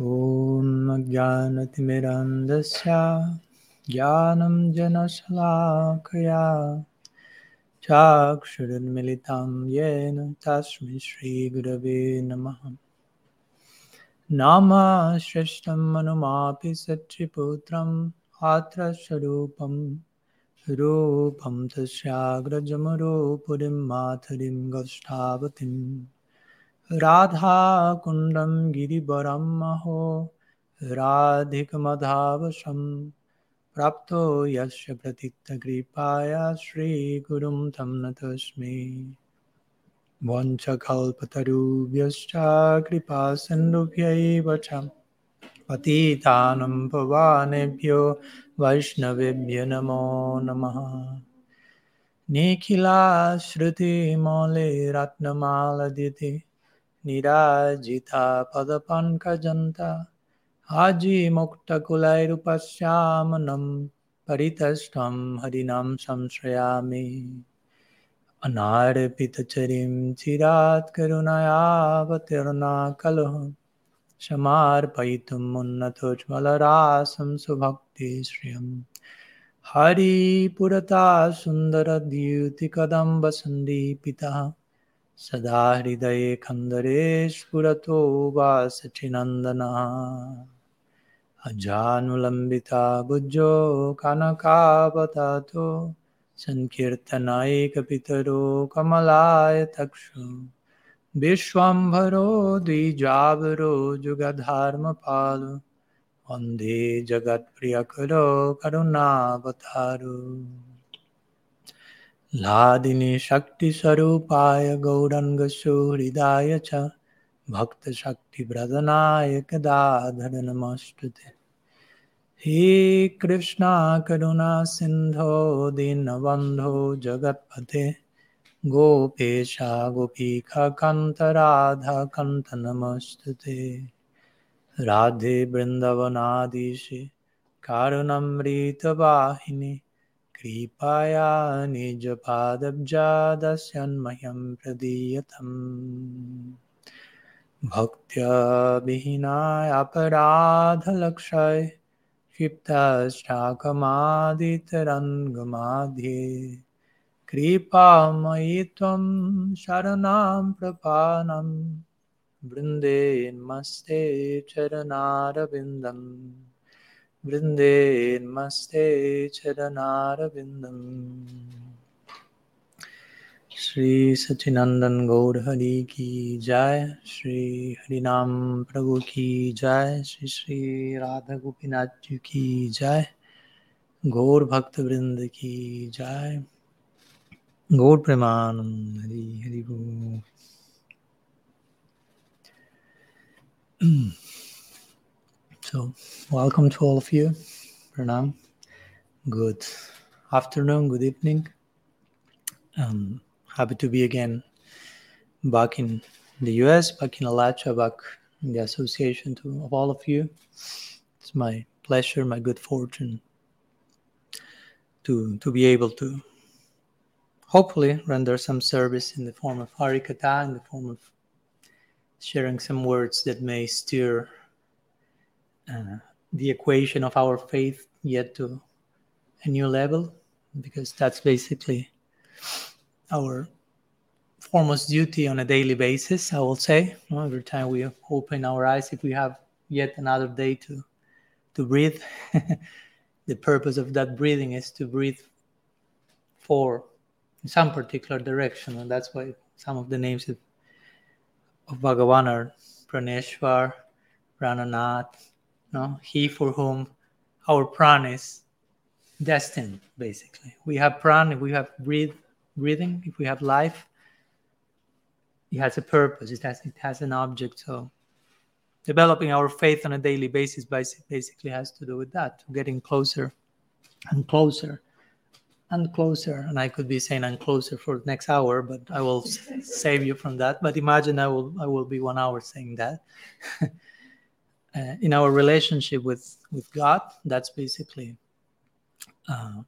ॐ ज्ञानतिमिरन्दस्य ज्ञानं जनशलाकया चाक्षुरुन्मिलितं येन तस्मै श्रीगुरवे नमः नामः श्रेष्ठं मनुमापि सच्चिपुत्रम् आत्रस्वरूपं रूपं तस्याग्रजमरूपुरीं मातरिं गष्टावतीम् राधाकुण्डं गिरिवरं महो राधिकमधावशं प्राप्तो यस्य प्रतिक्तकृपाया श्रीगुरुं तं नतस्मि। वञ्चकल्पतरुभ्यश्च कृपासिन्धुभ्यैव च। पतितानं भवानेभ्यो वैष्णवेभ्यो नमो नमः। निखिलाश्रुतिमौले रत्नमालदिति निराजिता पदपङ्कजन्ता। हाजिमुक्तकुलैरुपश्यामनं परितष्टं हरिणां संश्रयामि। अनार्पितचरिं चिरात् करुणयावतीर्णा कलः समार्पयितुम् उन्नतोज्ज्वलरासं सुभक्तिश्रियम् हरिपुरता सुन्दरद्युतिकदम्बसन्दीपितः सदा हृदये कन्दरे स्फुरतो वा सचिनन्दनः अजानुलम्बिता भुजो कनकावतातो सङ्कीर्तनैकपितरो कमलाय तक्षु विश्वम्भरो द्विजावरो जुगधर्मपालो, वंदे जगत्प्रियकरो करुणावतारो। लादिनी शक्तिस्वरूपाय गौरङ्गसुहृदाय च भक्तशक्तिप्रदनाय गदाधर नमस्तुते हे कृष्णा करुणा सिन्धो दीनबन्धो जगत्पते। गोपेशा गोपीखकन्तराधाकन्त नमस्तुते। राधे वृन्दवनादिशे कारुणमृतवाहिनि कृपया निजपादब्जादस्यन्मह्यं प्रदीयतम्। भक्त्या विहीनाय अपराधलक्षय क्षिप्तश्चाकमादितरङ्गमाध्ये। कृपामयि त्वं शरणां प्रपानं। वृन्दे नमस्ते चरणारविन्दम्। वृन्दे नमस्ते चरणारविन्दम् श्री सचिनंदन गौर हरि की जय श्री हरिनाम प्रभु की जय श्री श्री राधा गोपीनाथ जी की जय गौर भक्त वृंद की जय गौर प्रेमानंद हरि हरि बोल So, welcome to all of you. Pranam. Good afternoon, good evening. Um, happy to be again back in the US, back in Alachua, back in the association to, of all of you. It's my pleasure, my good fortune to, to be able to hopefully render some service in the form of Harikatha, in the form of sharing some words that may stir uh, the equation of our faith yet to a new level because that's basically our foremost duty on a daily basis i will say. Every time we open our eyes if we have yet another day to to breathe the purpose of that breathing is to breathe for some particular direction and that's why some of the names of, of bhagavan are praneshwar prananath no he for whom our pran is destined basically. We have pran if we have breathe breathing. If we have life it has a purpose. It has it has an object. So developing our faith on a daily basis basically has to do with that getting closer and closer and closer. And i could be saying and closer for the next hour but i will save you from that. But imagine i will i will be one hour saying that uh, in our relationship with with God. That's basically uh,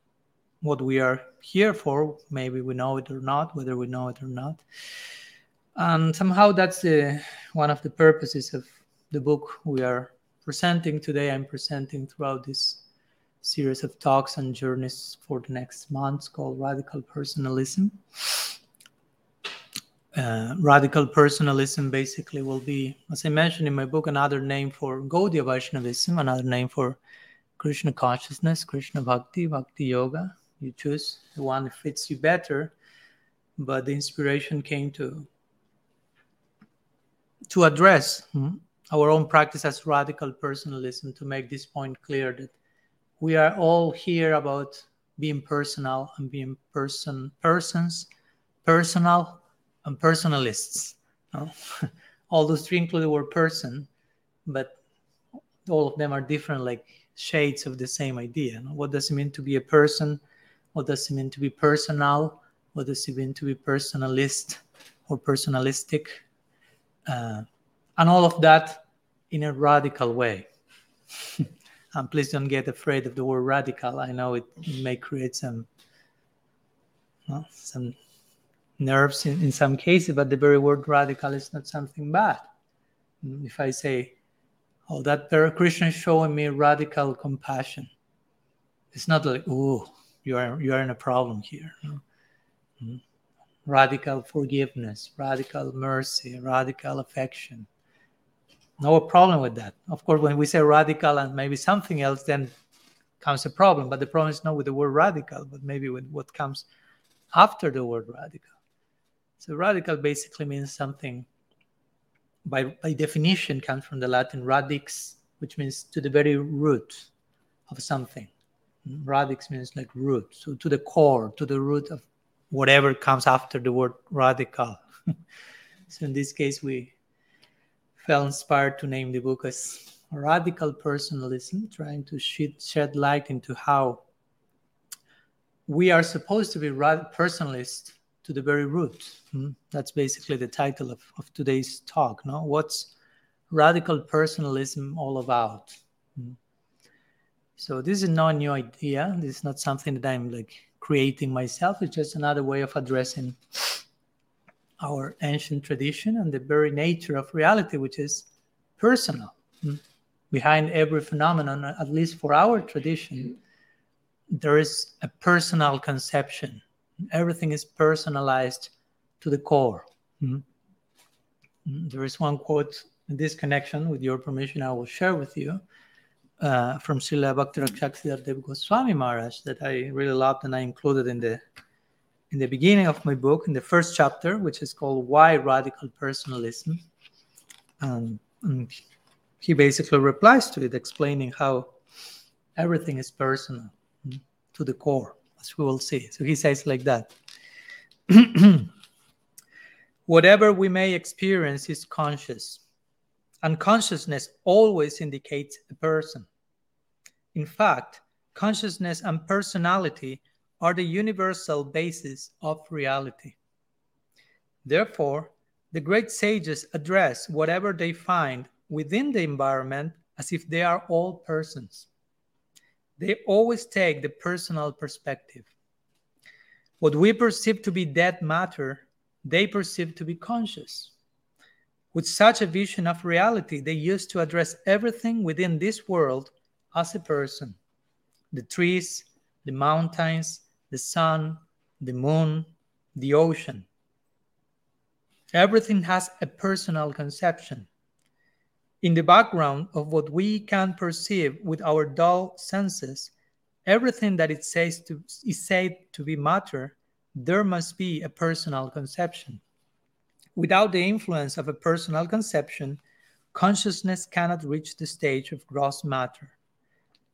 what we are here for. Maybe we know it or not, whether we know it or not. And somehow that's the one of the purposes of the book we are presenting today, I'm presenting throughout this series of talks and journeys for the next months called Radical Personalism. Uh, radical personalism basically will be, as I mentioned in my book, another name for Gaudiya Vaishnavism, another name for Krishna consciousness, Krishna bhakti, bhakti yoga. You choose the one that fits you better. But the inspiration came to to address hmm, our own practice as radical personalism to make this point clear that we are all here about being personal and being person persons, personal and personalists. No? all those three include the word person, but all of them are different, like shades of the same idea. No? What does it mean to be a person? What does it mean to be personal? What does it mean to be personalist or personalistic? Uh, and all of that in a radical way. and please don't get afraid of the word radical. I know it, may create some well, some nerves in, in some cases, but the very word radical is not something bad. If I say, oh, that Krishna is showing me radical compassion, it's not like, oh, you are you are in a problem here. Mm-hmm. Radical forgiveness, radical mercy, radical affection no problem with that. Of course, when we say radical and maybe something else, then comes a problem. But the problem is not with the word radical, but maybe with what comes after the word radical. So radical basically means something by, by definition comes from the Latin radix, which means to the very root of something. Mm, radix means like root, so to the core, to the root of whatever comes after the word radical. so in this case, we felt inspired to name the book as Radical Personalism, trying to shed, shed light into how we are supposed to be personalist to the very root. Hmm? That's basically the title of, of today's talk. No? What's radical personalism all about? Hmm? So this is not a new idea. This is not something that I'm like creating myself. It's just another way of addressing our ancient tradition and the very nature of reality, which is personal. Hmm? Behind every phenomenon, at least for our tradition, there is a personal conception. Everything is personalized to the core. Hmm? Hmm? There is one quote in this connection, with your permission, I will share with you uh, from Srila Bhakti Dev Goswami Maharaj that I really loved and I included in the in the beginning of my book, in the first chapter, which is called Why Radical Personalism. Um, and he basically replies to it, explaining how everything is personal hmm, to the core, as we will see. So he says like that Whatever we may experience is conscious, and consciousness always indicates a person. In fact, consciousness and personality are the universal basis of reality. Therefore, the great sages address whatever they find within the environment as if they are all persons. They always take the personal perspective. What we perceive to be dead matter, they perceive to be conscious. With such a vision of reality, they used to address everything within this world as a person the trees, the mountains, the sun, the moon, the ocean. Everything has a personal conception. In the background of what we can perceive with our dull senses, everything that it says to, is said to be matter, there must be a personal conception. Without the influence of a personal conception, consciousness cannot reach the stage of gross matter.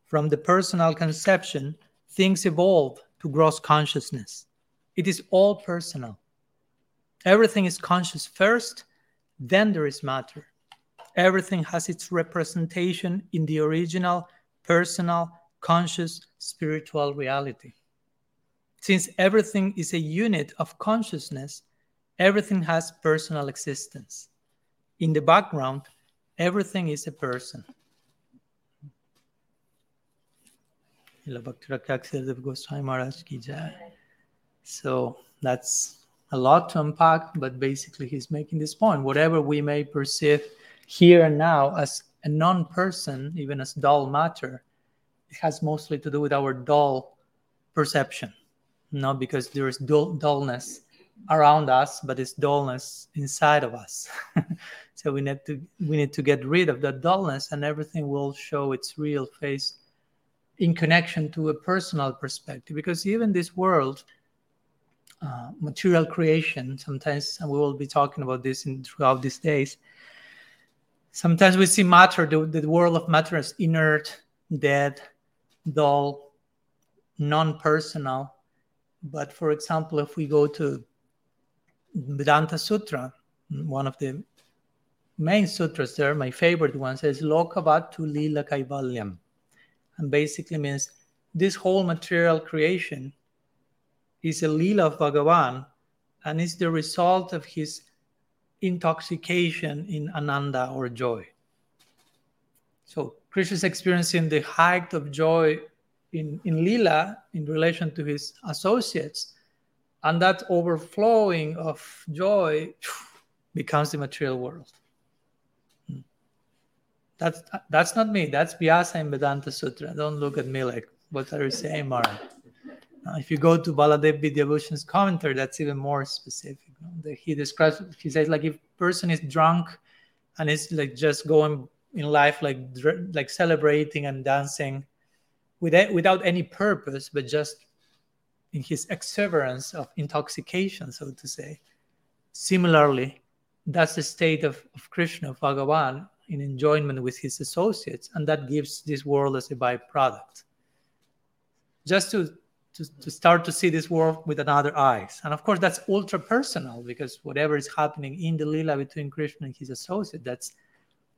From the personal conception, things evolve to gross consciousness. It is all personal. Everything is conscious first, then there is matter. Everything has its representation in the original, personal, conscious, spiritual reality. Since everything is a unit of consciousness, everything has personal existence. In the background, everything is a person. So that's a lot to unpack, but basically he's making this point. Whatever we may perceive here and now as a non-person, even as dull matter, it has mostly to do with our dull perception, not because there is dull, dullness around us, but it's dullness inside of us. so we need to we need to get rid of that dullness, and everything will show its real face in connection to a personal perspective. Because even this world, uh, material creation, sometimes, and we will be talking about this in, throughout these days. Sometimes we see matter, the, the world of matter, as inert, dead, dull, non-personal. But for example, if we go to Vedanta Sutra, one of the main sutras there, my favorite one says Lokavat tu Lila Kaivalyam. And basically means this whole material creation is a lila of Bhagavan and is the result of his intoxication in ananda or joy. So Krishna is experiencing the height of joy in, in lila in relation to his associates and that overflowing of joy becomes the material world hmm. that's that's not me that's vyasa in vedanta sutra don't look at me like what are you saying mara if you go to baladev vidyabhushan's commentary that's even more specific he describes he says like if person is drunk and is like just going in life like like celebrating and dancing without without any purpose but just in his exuberance of intoxication, so to say. Similarly, that's the state of, of Krishna, of Bhagavan, in enjoyment with his associates, and that gives this world as a byproduct. Just to, to, to start to see this world with another eyes. And of course, that's ultra personal because whatever is happening in the lila between Krishna and his associate, that's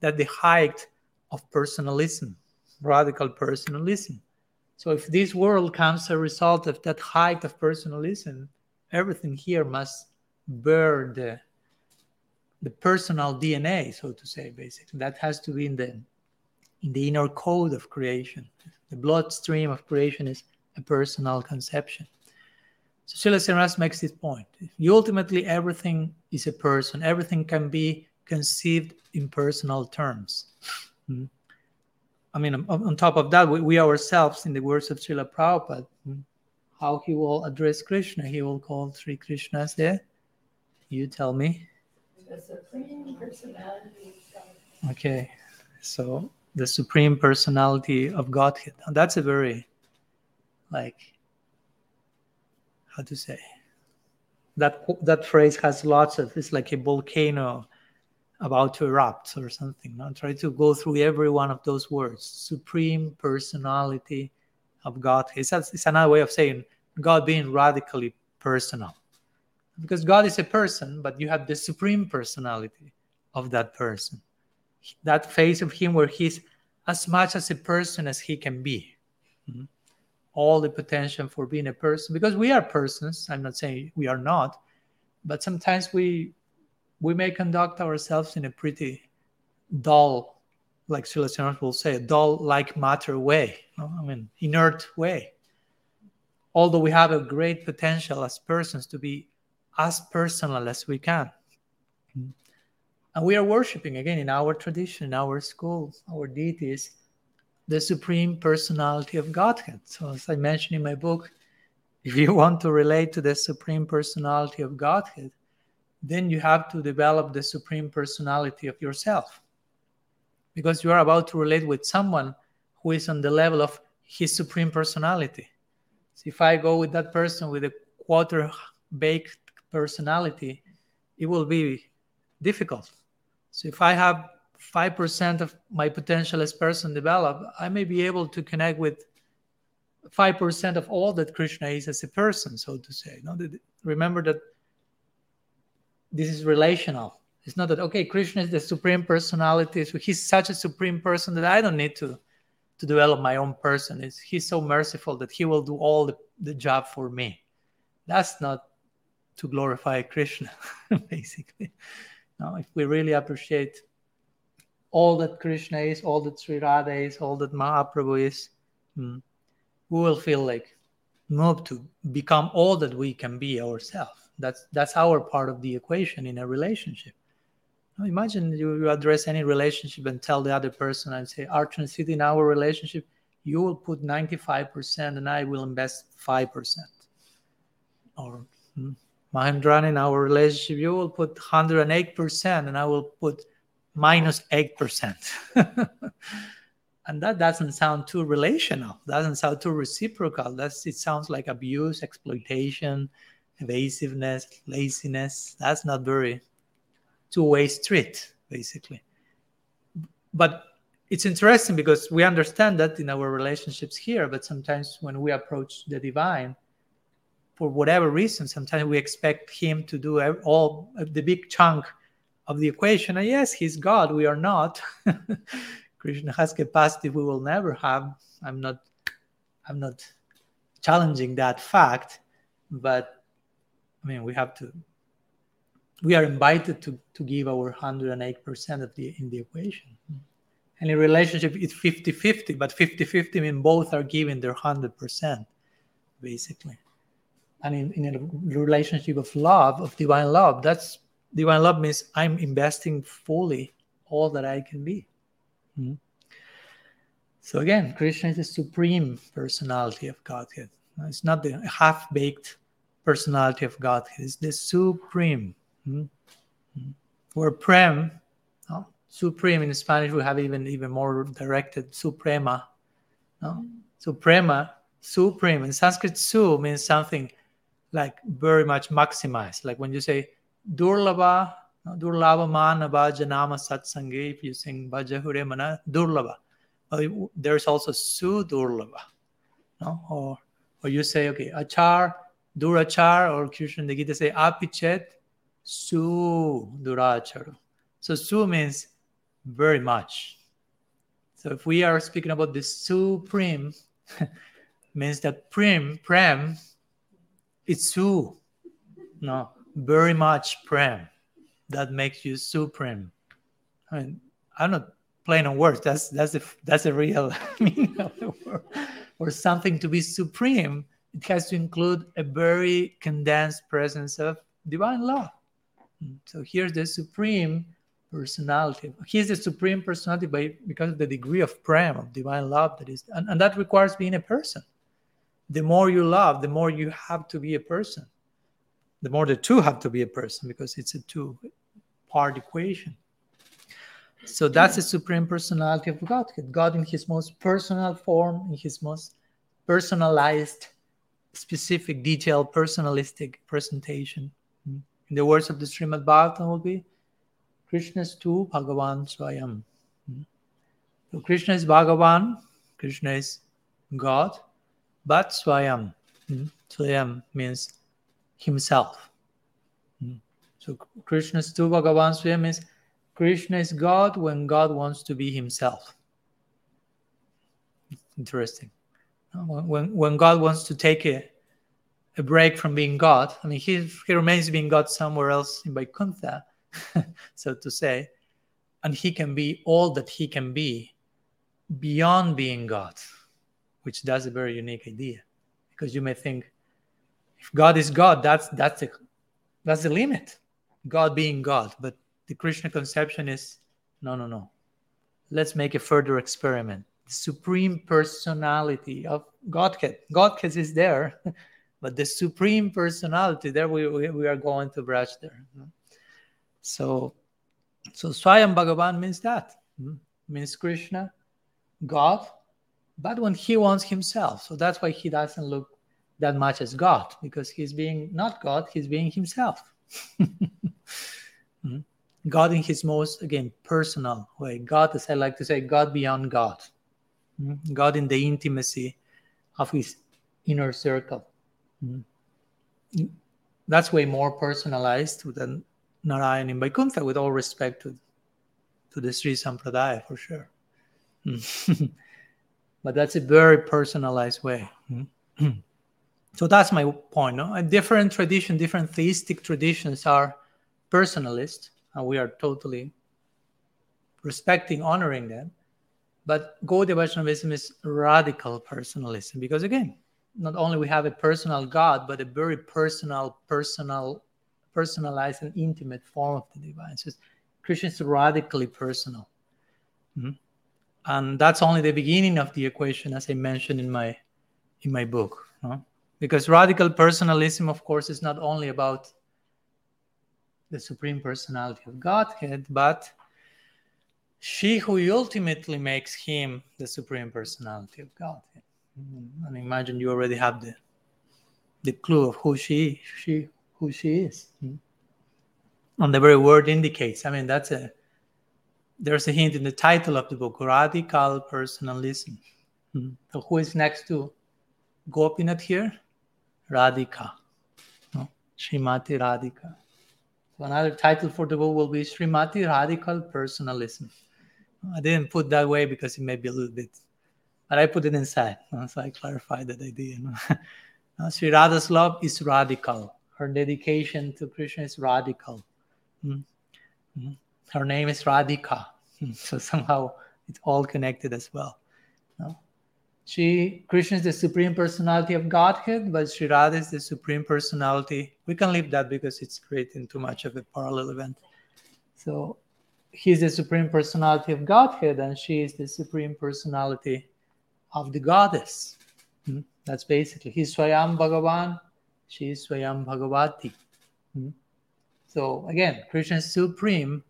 that the height of personalism, radical personalism. So if this world comes as a result of that height of personalism, everything here must bear the the personal DNA, so to say, basically. That has to be in the in the inner code of creation. The bloodstream of creation is a personal conception. So Srila Srinivas makes this point. You ultimately everything is a person. Everything can be conceived in personal terms. Mm-hmm. I mean, on, on top of that, we, we, ourselves, in the words of Srila Prabhupada, how he will address Krishna, he will call Sri Krishna as the, you tell me. The Supreme Personality Okay, so the Supreme Personality of Godhead. And that's a very, like, how to say, that that phrase has lots of, it's like a volcano about to erupt or something. No? Try to go through every one of those words. Supreme personality of God. It's, it's another way of saying God being radically personal. Because God is a person, but you have the supreme personality of that person. That face of Him where He's as much as a person as He can be. Mm-hmm. All the potential for being a person. Because we are persons. I'm not saying we are not, but sometimes we we may conduct ourselves in a pretty dull, like Srila will say, a dull like matter way, I mean, inert way. Although we have a great potential as persons to be as personal as we can. And we are worshiping again in our tradition, in our schools, our deities, the supreme personality of Godhead. So, as I mentioned in my book, if you want to relate to the supreme personality of Godhead, then you have to develop the supreme personality of yourself because you are about to relate with someone who is on the level of his supreme personality. So if I go with that person with a quarter baked personality, it will be difficult. So if I have 5% of my potential as person develop, I may be able to connect with 5% of all that Krishna is as a person, so to say. No, remember that this is relational. It's not that okay, Krishna is the supreme personality, so he's such a supreme person that I don't need to to develop my own person. It's, he's so merciful that he will do all the, the job for me. That's not to glorify Krishna, basically. Now, if we really appreciate all that Krishna is, all that Sri Radha is, all that Mahaprabhu is, hmm, we will feel like moved to become all that we can be ourselves. That's that's our part of the equation in a relationship. Imagine you, you address any relationship and tell the other person and say, Arjun, in our relationship, you will put 95% and I will invest 5%. Or hmm, Mahendran, in our relationship, you will put 108% and I will put minus 8%. and that doesn't sound too relational, doesn't sound too reciprocal. That's, it sounds like abuse, exploitation, evasiveness, laziness. That's not very two-way street, basically. But it's interesting because we understand that in our relationships here, but sometimes when we approach the divine, for whatever reason, sometimes we expect him to do all the big chunk of the equation. And yes, he's God, we are not. Krishna has capacity we will never have. I'm not I'm not challenging that fact, but I mean we have to we are invited to, to give our 108% of the in the equation. And in relationship, it's 50 50, but 50 50 means both are giving their 100%, basically. And in, in a relationship of love, of divine love, that's divine love means I'm investing fully all that I can be. Mm-hmm. So again, Krishna is the supreme personality of Godhead. It's not the half baked personality of Godhead, it's the supreme. Mm-hmm. Where prem, no? supreme in Spanish, we have even even more directed suprema. No? Suprema, supreme. In Sanskrit, su means something like very much maximized. Like when you say durlava, durlava manava janama satsangi, if you sing bhajahure mana, durlava. there's also su durlava. No? Or, or you say, okay, achar, durachar, or Krishna the Gita say apichet, su duracharu. So su means very much. So if we are speaking about the supreme, means that prim, prem, it's su. No, very much prem. That makes you supreme. I mean, I'm not playing on words. That's that's a that's a real meaning of the word. Or something to be supreme, it has to include a very condensed presence of divine love. So here's the supreme personality. He's the supreme personality by because of the degree of prem, of divine love that is, and, and that requires being a person. The more you love, the more you have to be a person. The more the two have to be a person because it's a two-part equation. So that's the supreme personality of God. God in his most personal form, in his most personalized, specific, detailed, personalistic presentation. In the words of the Srimad Bhagavatam will be Krishna is tu Bhagavan Swayam. So Krishna is Bhagavan, Krishna is God, but Swayam. Hmm. Swayam means himself. Hmm. So Krishna is tu Bhagavan Swayam means Krishna is God when God wants to be himself. Interesting. When, when God wants to take a, a break from being God. I mean, he, he remains being God somewhere else in Vaikuntha, so to say, and he can be all that he can be beyond being God, which that's a very unique idea. Because you may think, if God is God, that's that's the that's the limit. God being God. But the Krishna conception is no, no, no. Let's make a further experiment. The supreme personality of Godhead. Godhead is there. but the supreme personality there we, we, we are going to brush there so so swayam bhagavan means that hmm? means krishna god but when he wants himself so that's why he doesn't look that much as god because he's being not god he's being himself hmm? god in his most again personal way god as i like to say god beyond god hmm? god in the intimacy of his inner circle Mm-hmm. That's way more personalized than Narayan in Vaikuntha, with all respect to, to the Sri Sampradaya for sure. But that's a very personalized way. So that's my point. No? A different tradition, different theistic traditions are personalist, and we are totally respecting, honoring them. But Gaudiya Vaishnavism is radical personalism because, again, not only we have a personal God, but a very personal, personal, personalized and intimate form of the divine. So Krishna is radically personal. Mhm. And that's only the beginning of the equation, as I mentioned in my in my book. no? Because radical personalism, of course, is not only about the supreme personality of Godhead, but she who ultimately makes him the supreme personality of Godhead. Mm, And imagine you already have the the clue of who she she who she is. Mm. And the very word indicates. I mean, that's a there's a hint in the title of the book, radical personalism. Mm. So who is next to Gopinath here? Radhika. No? Srimati Radhika. So another title for the book will be Srimati Radical Personalism. I didn't put that way because it may be a little bit, but I put it inside. uh, So I clarified that idea. know. Uh, Sri Radha's love is radical. Her dedication to Krishna is radical. Mm. Her name is Radhika. So somehow it's all connected as well. She Krishna is the supreme personality of Godhead, but Sri Radha is the supreme personality. We can leave that because it's creating too much of a parallel event. So he's the supreme personality of Godhead, and she is the supreme personality of the goddess. Hmm? That's basically he's Swayam Bhagavan, she is Swayam Bhagavati. Hmm? So again, Krishna is supreme,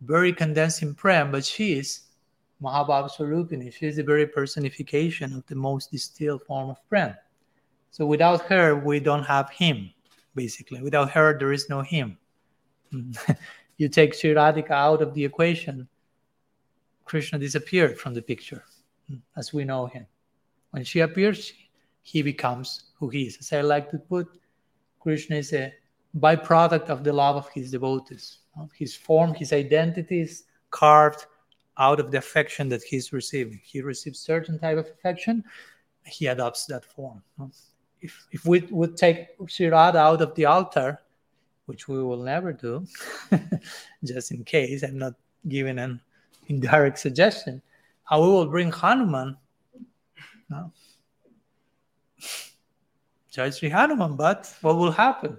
very condensed in Prem, but she is Mahabhav. She is the very personification of the most distilled form of Prem. So without her, we don't have him, basically. Without her, there is no him. You take Sri Radhika out of the equation, Krishna disappeared from the picture as we know him. When she appears, he becomes who he is. As I like to put, Krishna is a byproduct of the love of his devotees. His form, his identity is carved out of the affection that he's receiving. He receives certain type of affection, he adopts that form. If, if we would take Sri Radha out of the altar, which we will never do, just in case I'm not giving an indirect suggestion, how we will bring Hanuman. No. Jai Sri Hanuman, but what will happen?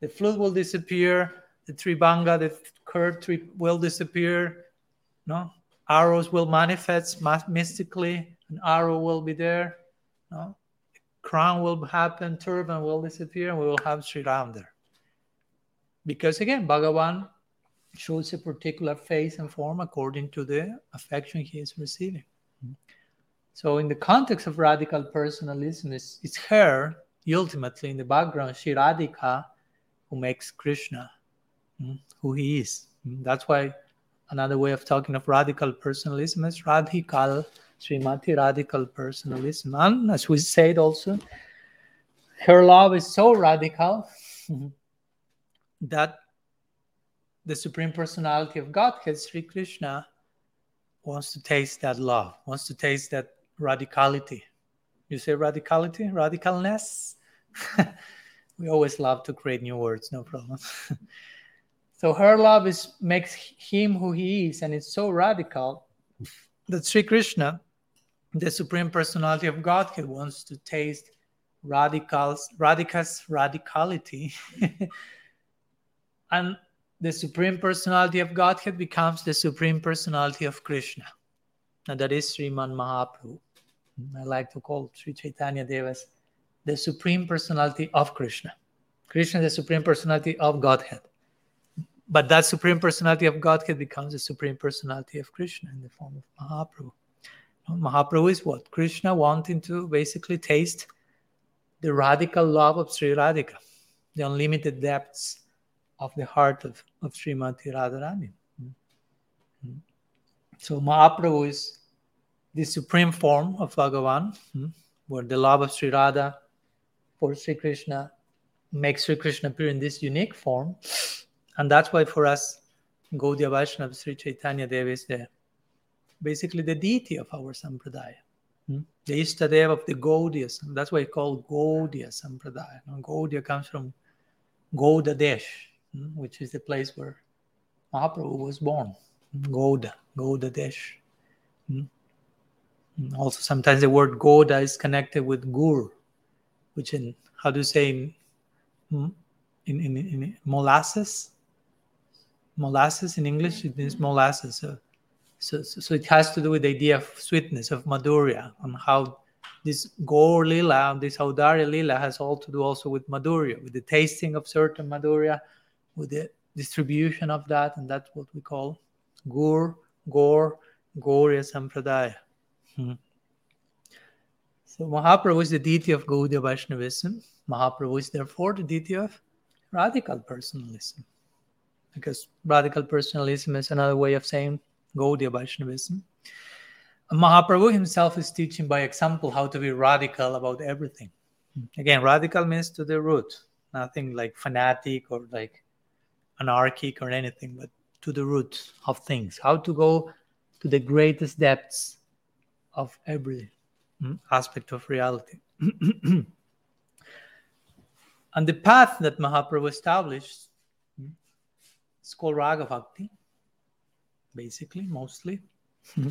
The flute will disappear, the tribhanga, the curved tree will disappear, no? Arrows will manifest mystically, an arrow will be there, no? Crown will happen, turban will disappear, and we will have Sri Ram there. Because again, Bhagavan shows a particular face and form according to the affection he is receiving. So, in the context of radical personalism, it's, it's her, ultimately in the background, Sri Radhika, who makes Krishna mm, who he is. Mm, That's why another way of talking of radical personalism is radical, Srimati radical personalism. And as we said also, her love is so radical that the Supreme Personality of Godhead, Sri Krishna, wants to taste that love, wants to taste that radicality. You say radicality, radicalness? we always love to create new words, no problem. so her love is makes him who he is, and it's so radical that Sri Krishna, the Supreme Personality of Godhead, wants to taste radicals, radicality. and the Supreme Personality of Godhead becomes the Supreme Personality of Krishna. And that is Sriman Mahaprabhu. I like to call Sri Chaitanya Deva as the Supreme Personality of Krishna. Krishna the Supreme Personality of Godhead. But that Supreme Personality of Godhead becomes the Supreme Personality of Krishna in the form of Mahaprabhu. Mahaprabhu is what? Krishna wanting to basically taste the radical love of Sri Radhika, the unlimited depths of the heart of, of Srimati Radharani. Mm. So Mahaprabhu is the supreme form of Bhagavan, mm, where the love of Sri Radha for Sri Krishna makes Sri Krishna appear in this unique form. And that's why for us, Gaudiya Vaishnava Sri Chaitanya Dev is the basically the deity of our Sampradaya. mm, The Ishtadev of the Gaudiyas. That's why it's called Gaudiya Sampradaya. And Gaudiya comes from Gauda Desh, mm, which is the place where Mahaprabhu was born. Gauda, Gauda Desh. Mm, Also, sometimes the word Gauda is connected with Gur, which in, how do you say, in, in, in, in molasses? Molasses in English, it means molasses. So, so, so it has to do with the idea of sweetness, of madhurya, and how this Gaur Lila, this Audarya Lila has all to do also with madhurya, with the tasting of certain madhurya, with the distribution of that, and that's what we call Gur, Gaur, Gaurya Sampradaya. Hmm. So Mahaprabhu is the deity of Gaudiya Vaishnavism. Mahaprabhu is therefore the deity of radical personalism. Because radical personalism is another way of saying Gaudiya Vaishnavism. Mahaprabhu himself is teaching by example how to be radical about everything. Again, radical means to the root, nothing like fanatic or like anarchic or anything, but to the root of things, how to go to the greatest depths of every mm, aspect of reality. and the path that Mahaprabhu established is called Raga Bhakti, basically, mostly. Mm-hmm.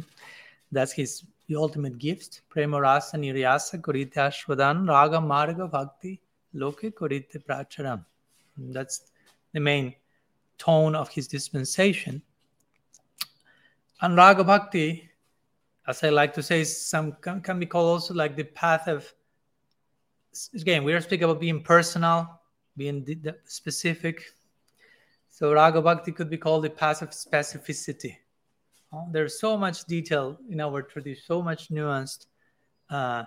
That's his ultimate gift. Prema rasa niryasa korite ashwadan raga marga bhakti loke pracharam. That's the main tone of his dispensation. And raga bhakti, as I like to say, some can, can be called also like the path of. Again, we are speaking about being personal, being specific. So raga bhakti could be called the path of specificity uh, there's so much detail in our tradition, so much nuanced, uh,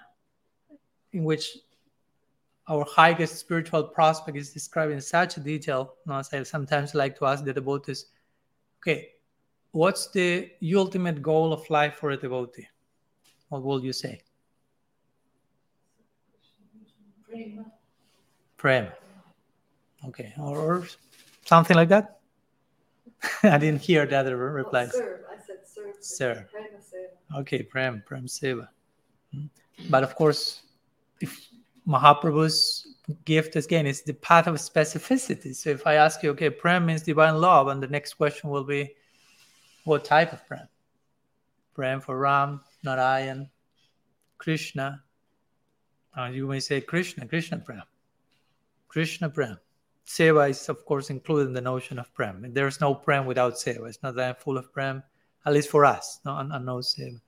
in which our highest spiritual prospect is described in such detail. You know, as I sometimes like to ask the devotees, okay, what's the ultimate goal of life for a devotee? What will you say? Prema. Prema. Okay, or, or something like that. I didn't hear the other replies. Oh, serve. I said serve. Serve. Prema seva. Okay, Prem, Prem Seva. Hmm. But of course, if Mahaprabhu's gift again is the path of specificity. So if I ask you, okay, Prem means divine love, and the next question will be, what type of Prem? Prem for Ram, Narayan, Krishna. And you may say Krishna, Krishna Prem. Krishna Prem. Seva is, of course, included in the notion of Prem. There's no Prem without Seva. It's not that I'm full of Prem, at least for us, no, and, no Seva.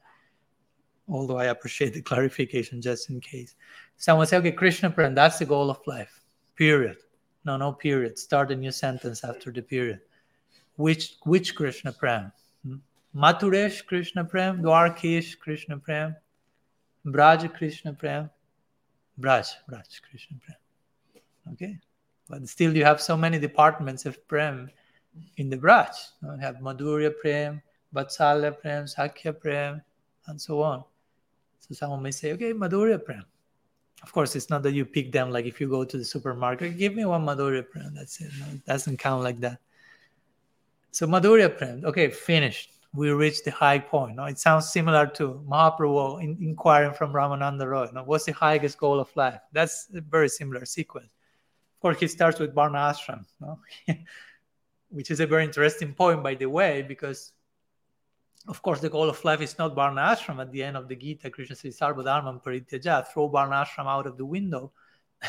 Although I appreciate the clarification just in case. Someone say, okay, Krishna Prem, that's the goal of life, period. No, no period. Start a new sentence after the period. Which which Krishna Prem? Hmm? Mathuresh Krishna Prem, Dwarkesh Krishna Prem, Braj Krishna Prem, Braj, Braj Krishna Prem. Okay? But still, you have so many departments of Prem in the branch. You have Madhurya Prem, Vatsalya Prem, Sakhya Prem, and so on. So someone may say, okay, Madhurya Prem. Of course, it's not that you pick them like if you go to the supermarket, give me one Madhurya Prem. That's it. No, it doesn't count like that. So Madhurya Prem, okay, finished. We reached the high point. It sounds similar to Mahaprabhu in, inquiring from Ramananda Roy. What's the highest goal of life? That's a very similar sequence course, he starts with Varna Ashram, no? which is a very interesting point, by the way, because of course the goal of life is not Varna Ashram. At the end of the Gita, Krishna says, Sarvadharman Parityajya, throw Varna Ashram out of the window.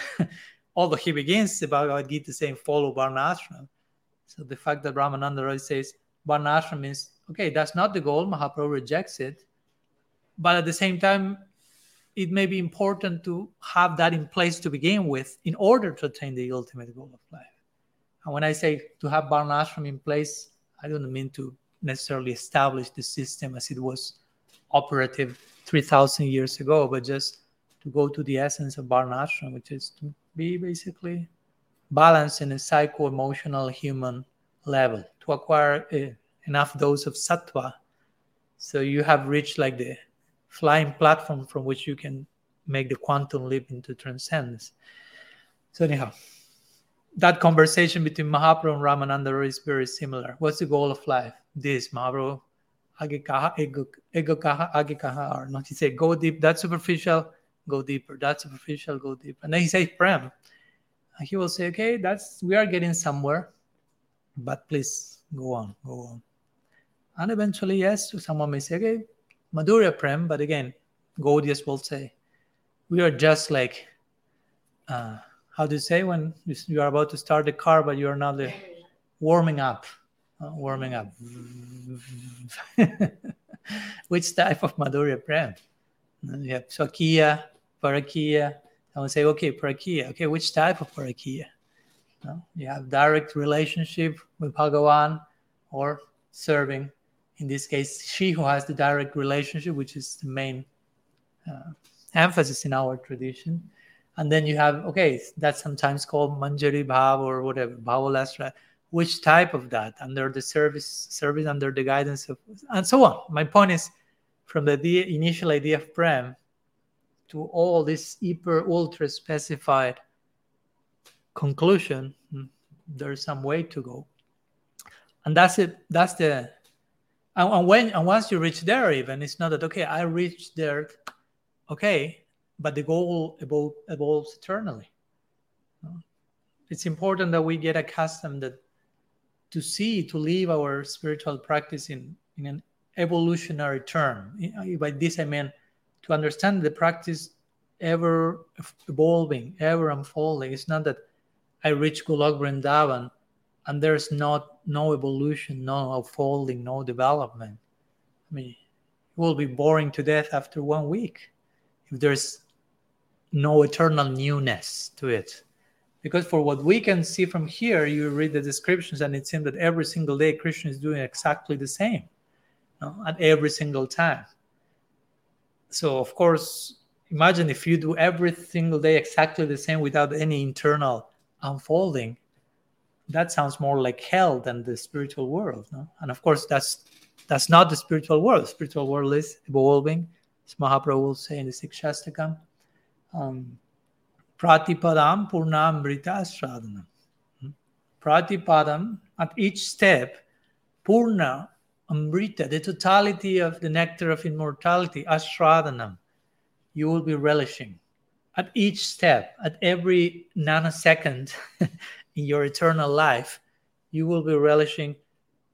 Although he begins the Bhagavad Gita saying, follow Varna Ashram. So the fact that Ramananda Roy says Varna Ashram means, okay, that's not the goal, Mahaprabhu rejects it. But at the same time, it may be important to have that in place to begin with in order to attain the ultimate goal of life. And when I say to have Varnashram in place, I don't mean to necessarily establish the system as it was operative 3,000 years ago, but just to go to the essence of Varnashram, which is to be basically balanced in a psycho emotional human level, to acquire a, enough dose of sattva. So you have reached like the flying platform from which you can make the quantum leap into transcendence. So anyhow, that conversation between Mahaprabhu and Ramananda is very similar. What's the goal of life? This Mahaprabhu, agikaha, egokaha, agikaha, or not. He said, go deep. That's superficial. Go deeper. That's superficial. Go deeper. And then he says, Prem. And he will say, okay, that's we are getting somewhere, but please go on, go on. And eventually, yes, someone may say, okay, Madhurya Prem, but again, Gaudiyas will say, we are just like, uh, how do you say when you are about to start the car, but you are not warming up? uh, warming up. Which type of Madhurya Prem? You have Swakiya, Parakiya. I would say, okay, Parakiya. Okay, which type of Parakiya? No? You have direct relationship with Bhagavan or serving. In this case, she who has the direct relationship, which is the main uh, emphasis in our tradition. And then you have, okay, that's sometimes called Manjari Bhav or whatever, Bhavalasra. Which type of that? Under the service, service under the guidance of, and so on. My point is, from the idea, initial idea of Prem to all this hyper ultra specified conclusion, hmm, there's some way to go. And that's it. That's the and, when and once you reach there, even it's not that okay. I reached there, okay, but the goal evolve, evolves eternally. It's important that we get accustomed that to see to live our spiritual practice in in an evolutionary term. By this I mean to understand the practice ever evolving, ever unfolding. It's not that I reach Golok Vrindavan and there's not no evolution, no unfolding, no development. I mean, it will be boring to death after one week if there's no eternal newness to it. Because for what we can see from here, you read the descriptions, and it seems that every single day Krishna is doing exactly the same you know, at every single time. So, of course, imagine if you do every single day exactly the same without any internal unfolding. That sounds more like hell than the spiritual world. No? And of course, that's that's not the spiritual world. The spiritual world is evolving, as Mahaprabhu will say in the Sikshastakam. Um, Pratipadam Purnamrita Asvadanam. Hmm? Pratipadam, at each step, Purna Amrita, the totality of the nectar of immortality, Asvadanam, you will be relishing. At each step, at every nanosecond in your eternal life, you will be relishing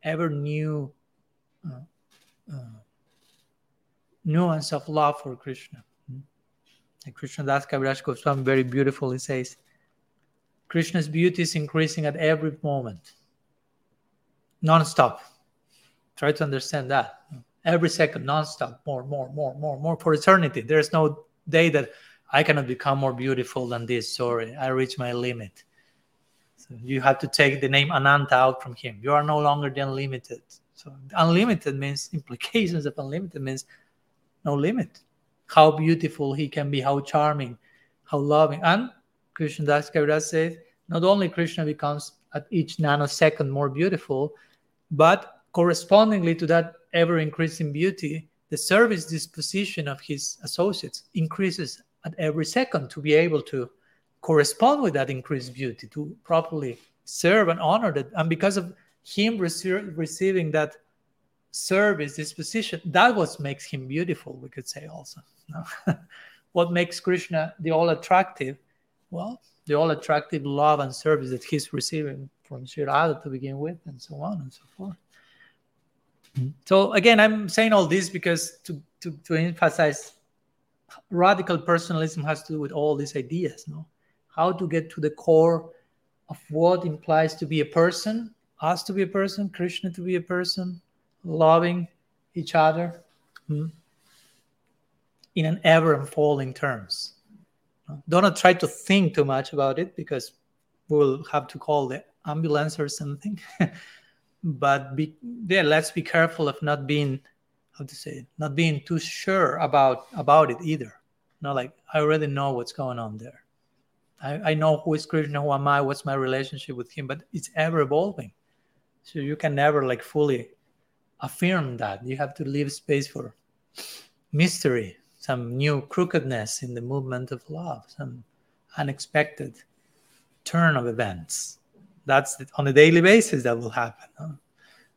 ever new uh, uh, nuance of love for Krishna. Hmm? And Krishna Das Kaviraj Goswami very beautifully says, Krishna's beauty is increasing at every moment, non-stop. Try to understand that. Every second, nonstop, more, more, more, more, more for eternity. There's no day that I cannot become more beautiful than this. Sorry, I reach my limit. You have to take the name Ananta out from him. You are no longer the unlimited. So unlimited means implications of unlimited means no limit. How beautiful he can be, how charming, how loving. And Krishna Das Kaviraj says, not only Krishna becomes at each nanosecond more beautiful, but correspondingly to that ever increasing beauty, the service disposition of his associates increases at every second to be able to correspond with that increased beauty, to properly serve and honor that. And because of him rece- receiving that service this position that what makes him beautiful, we could say also. No? what makes Krishna the all attractive? Well, the all attractive love and service that he's receiving from Sri Radha to begin with, and so on and so forth. So again, I'm saying all this because to, to, to emphasize radical personalism has to do with all these ideas, no? How to get to the core of what implies to be a person, us to be a person, Krishna to be a person, loving each other hmm? in an ever unfolding terms. Do not try to think too much about it because we'll have to call the ambulance or something. but be yeah let's be careful of not being how to say it, not being too sure about about it either not like i already know what's going on there I, I know who is krishna who am i what's my relationship with him but it's ever evolving so you can never like fully affirm that you have to leave space for mystery some new crookedness in the movement of love some unexpected turn of events that's on a daily basis that will happen.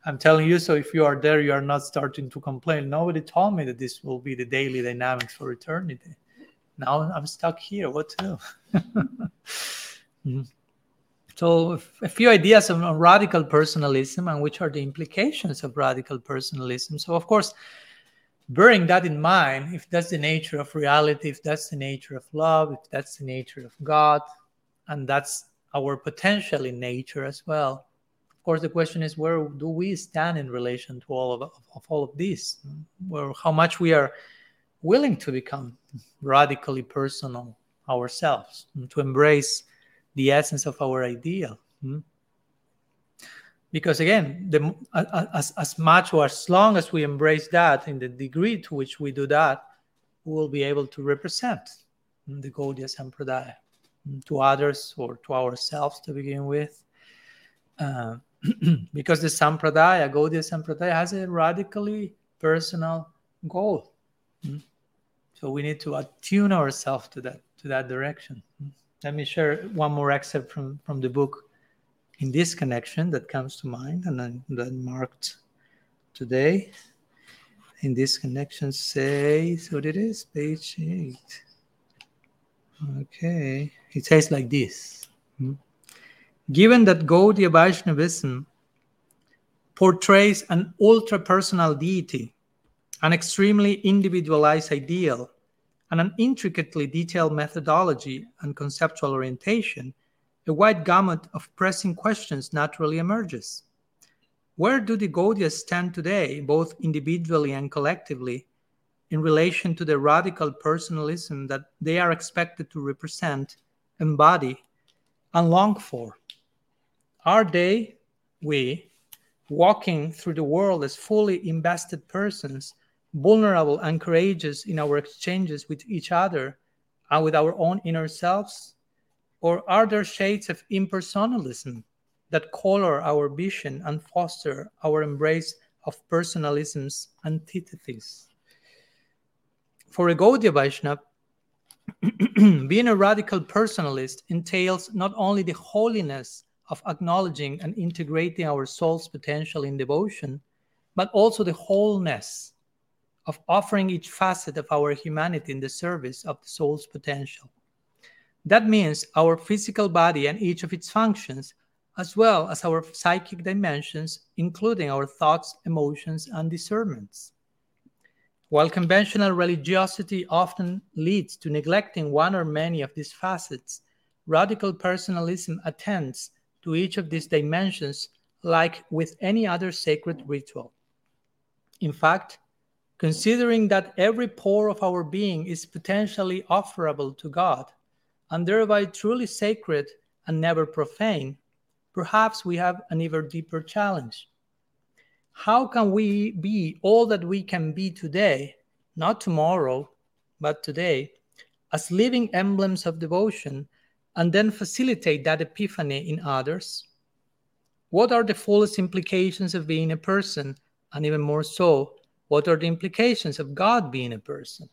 I'm telling you, so if you are there, you are not starting to complain. Nobody told me that this will be the daily dynamics for eternity. Now I'm stuck here. What to do? mm-hmm. So, a few ideas on, radical personalism and which are the implications of radical personalism. So, of course, bearing that in mind, if that's the nature of reality, if that's the nature of love, if that's the nature of God, and that's our potential in nature as well. Of course, the question is where do we stand in relation to all of, of all of this? Where how much we are willing to become radically personal ourselves, to embrace the essence of our ideal. Hmm? Because again, the, as, as much or as long as we embrace that, in the degree to which we do that, we will be able to represent the Gaudiya Sampradaya to others or to ourselves to begin with. Uh, because the Sampradaya, Gaudiya Sampradaya, has a radically personal goal. Hmm? So we need to attune ourselves to that to that direction. Let me share one more excerpt from, from the book in this connection that comes to mind and then that marked today. In this connection says what it is, page eight. Okay, it says like this. Given that Gaudiya Vaishnavism portrays an ultra personal deity, an extremely individualized ideal, and an intricately detailed methodology and conceptual orientation, a wide gamut of pressing questions naturally emerges. Where do the Gaudiyas stand today, both individually and collectively, in relation to the radical personalism that they are expected to represent, embody, and long for? Are they, we, walking through the world as fully invested persons, vulnerable and courageous in our exchanges with each other and with our own inner selves? Or are there shades of impersonalism that color our vision and foster our embrace of personalism's antithesis? For a Gaudiya Vaishnava, being a radical personalist entails not only the holiness of acknowledging and integrating our soul's potential in devotion, but also the wholeness of offering each facet of our humanity in the service of the soul's potential. That means our physical body and each of its functions, as well as our psychic dimensions, including our thoughts, emotions, and discernments. While conventional religiosity often leads to neglecting one or many of these facets, radical personalism attends to each of these dimensions like with any other sacred ritual. In fact, considering that every pore of our being is potentially offerable to God and thereby truly sacred and never profane, perhaps we have an even deeper challenge. How can we be all that we can be today, not tomorrow, but today, as living emblems of devotion and then facilitate that epiphany in others? What are the fullest implications of being a person? And even more so, what are the implications of God being a person?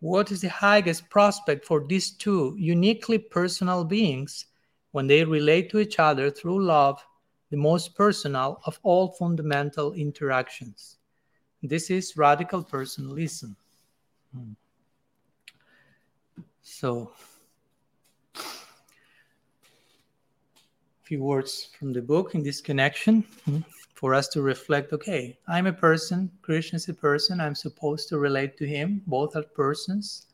What is the highest prospect for these two uniquely personal beings when they relate to each other through love, the most personal of all fundamental interactions? This is radical personalism. Hmm. So, a few words from the book in this connection hmm, for us to reflect okay i'm a person krishna is a person i'm supposed to relate to him both are persons.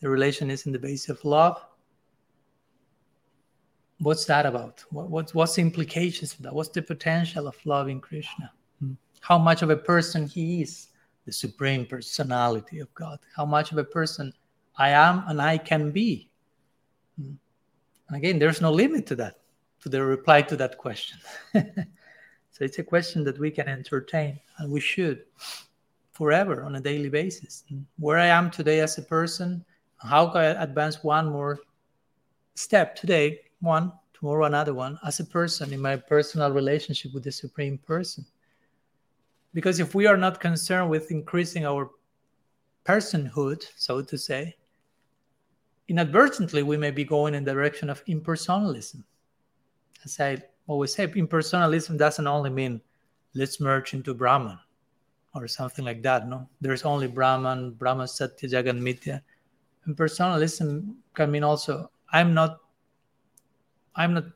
The relation is in the base of love. What's that about? What, what, what's the implications of that? What's the potential of loving krishna? Hmm. how much of a person he is the supreme personality of god. How much of a person i am and i can be. Hmm. and again there's no limit to that to the reply to that question. so it's a question that we can entertain and we should forever on a daily basis. Where I am today as a person, how can I advance one more step today, one, tomorrow another one, as a person in my personal relationship with the Supreme Person? Because if we are not concerned with increasing our personhood, so to say, inadvertently we may be going in the direction of impersonalism as I always say, impersonalism doesn't only mean let's merge into Brahman or something like that. No, there's only Brahman, Brahman Satya, Jagan Mithya. Impersonalism can mean also I'm not, I'm not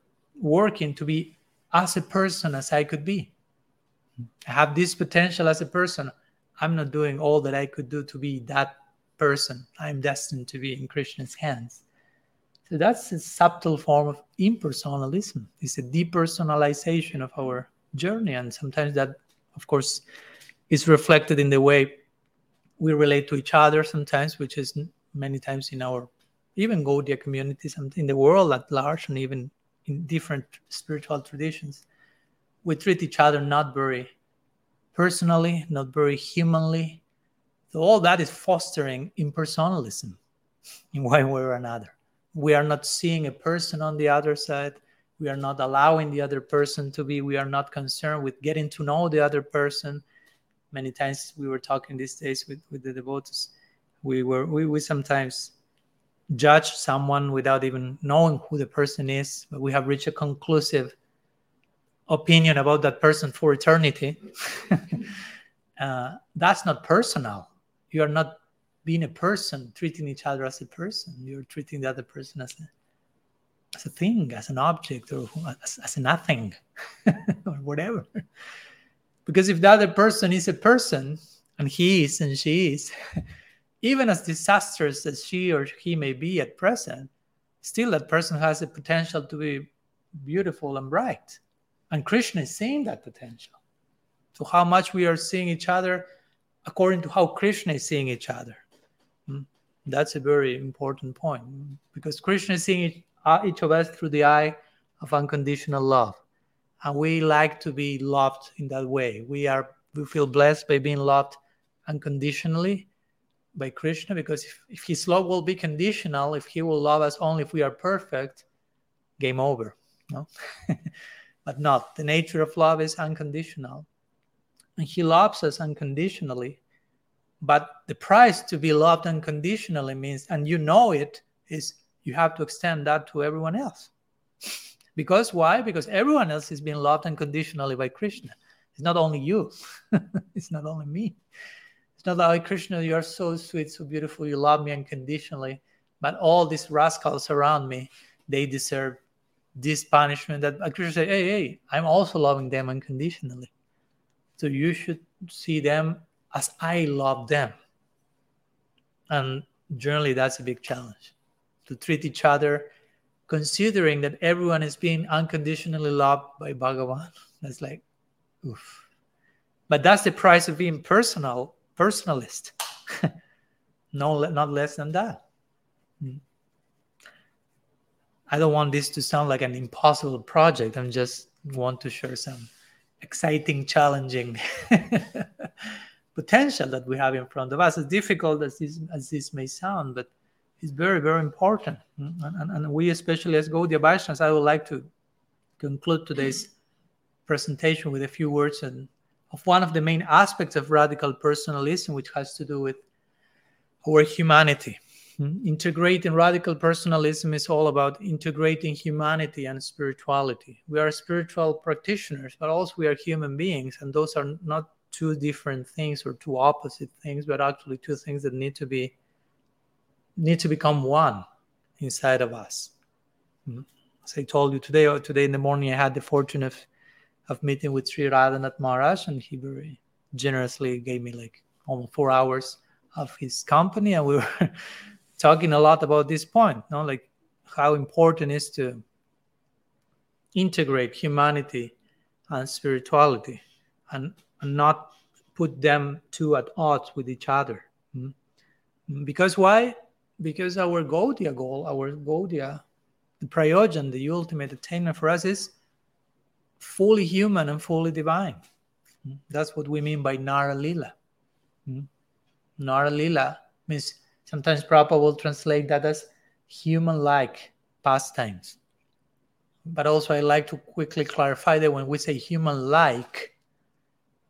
working to be as a person as I could be. I have this potential as a person. I'm not doing all that I could do to be that person I'm destined to be in Krishna's hands. So that's a subtle form of impersonalism. It's a depersonalization of our journey. And sometimes that, of course, is reflected in the way we relate to each other sometimes, which is many times in our even Gaudiya communities and in the world at large, and even in different spiritual traditions. We treat each other not very personally, not very humanly. So all that is fostering impersonalism in one way or another. We are not seeing a person on the other side. We are not allowing the other person to be. We are not concerned with getting to know the other person. Many times we were talking these days with, with the devotees. We were we, we sometimes judge someone without even knowing who the person is, but we have reached a conclusive opinion about that person for eternity. uh, that's not personal. You are not being a person, treating each other as a person. You're treating the other person as a, as a thing, as an object, or as, as a nothing, or whatever. Because if the other person is a person, and he is and she is, even as disastrous as she or he may be at present, still that person has the potential to be beautiful and bright. And Krishna is seeing that potential. So, how much we are seeing each other according to how Krishna is seeing each other. That's a very important point because Krishna is seeing uh, each of us through the eye of unconditional love. And we like to be loved in that way. We are we feel blessed by being loved unconditionally by Krishna because if, if his love will be conditional, if he will love us only if we are perfect, game over. No? but not. The nature of love is unconditional. And he loves us unconditionally. But the price to be loved unconditionally means, and you know it, is you have to extend that to everyone else. Because why? Because everyone else is being loved unconditionally by Krishna. It's not only you, it's not only me. It's not like oh, Krishna, you are so sweet, so beautiful, you love me unconditionally, but all these rascals around me, they deserve this punishment. That Krishna said, hey, hey, I'm also loving them unconditionally. So you should see them as I love them. And generally, that's a big challenge to treat each other considering that everyone is being unconditionally loved by Bhagavan. That's like, oof. But that's the price of being personal personalist. no, not less than that. Hmm. I don't want this to sound like an impossible project. I just want to share some exciting, challenging potential that we have in front of us. As difficult as this as this may sound, but it's very, very important. Hmm. And, and, and we, especially as Gaudiya Vaishnavas, I would like to conclude today's presentation with a few words and of one of the main aspects of radical personalism, which has to do with our humanity. Hmm? Integrating radical personalism is all about integrating humanity and spirituality. We are spiritual practitioners, but also we are human beings, and those are not two different things or two opposite things, but actually two things that need to be need to become one inside of us. Hmm? As I told you today, or today in the morning, I had the fortune of of meeting with Sri Radhanath Maharaj, and he very generously gave me like almost four hours of his company, and we were talking a lot about this point, know, like how important is to integrate humanity and spirituality, and, and not put them two at odds with each other. Mm-hmm. Because why? Because our Gaudiya goal, our Gaudiya, the prayojan, the ultimate attainment for us is fully human and fully divine. Mm. That's what we mean by Nara Lila. Mm. Nara Lila means sometimes Prabhupada will translate that as human like pastimes. But also, I like to quickly clarify that when we say human like,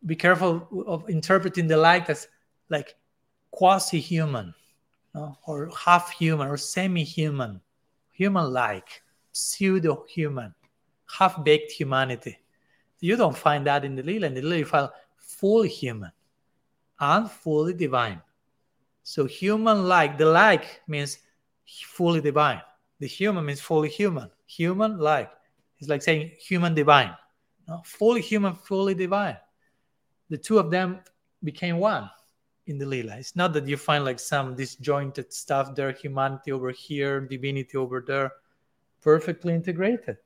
be careful of interpreting the like as like quasi human or half human or semi human, human like, pseudo human half baked humanity. You don't find that in the Lila. In the Lila, you find fully human and fully divine. So, human like, the like means fully divine. The human means fully human. Human like. It's like saying human divine. No? Fully human, fully divine. The two of them became one in the lila. It's not that you find like some disjointed stuff there, humanity over here, divinity over there, perfectly integrated.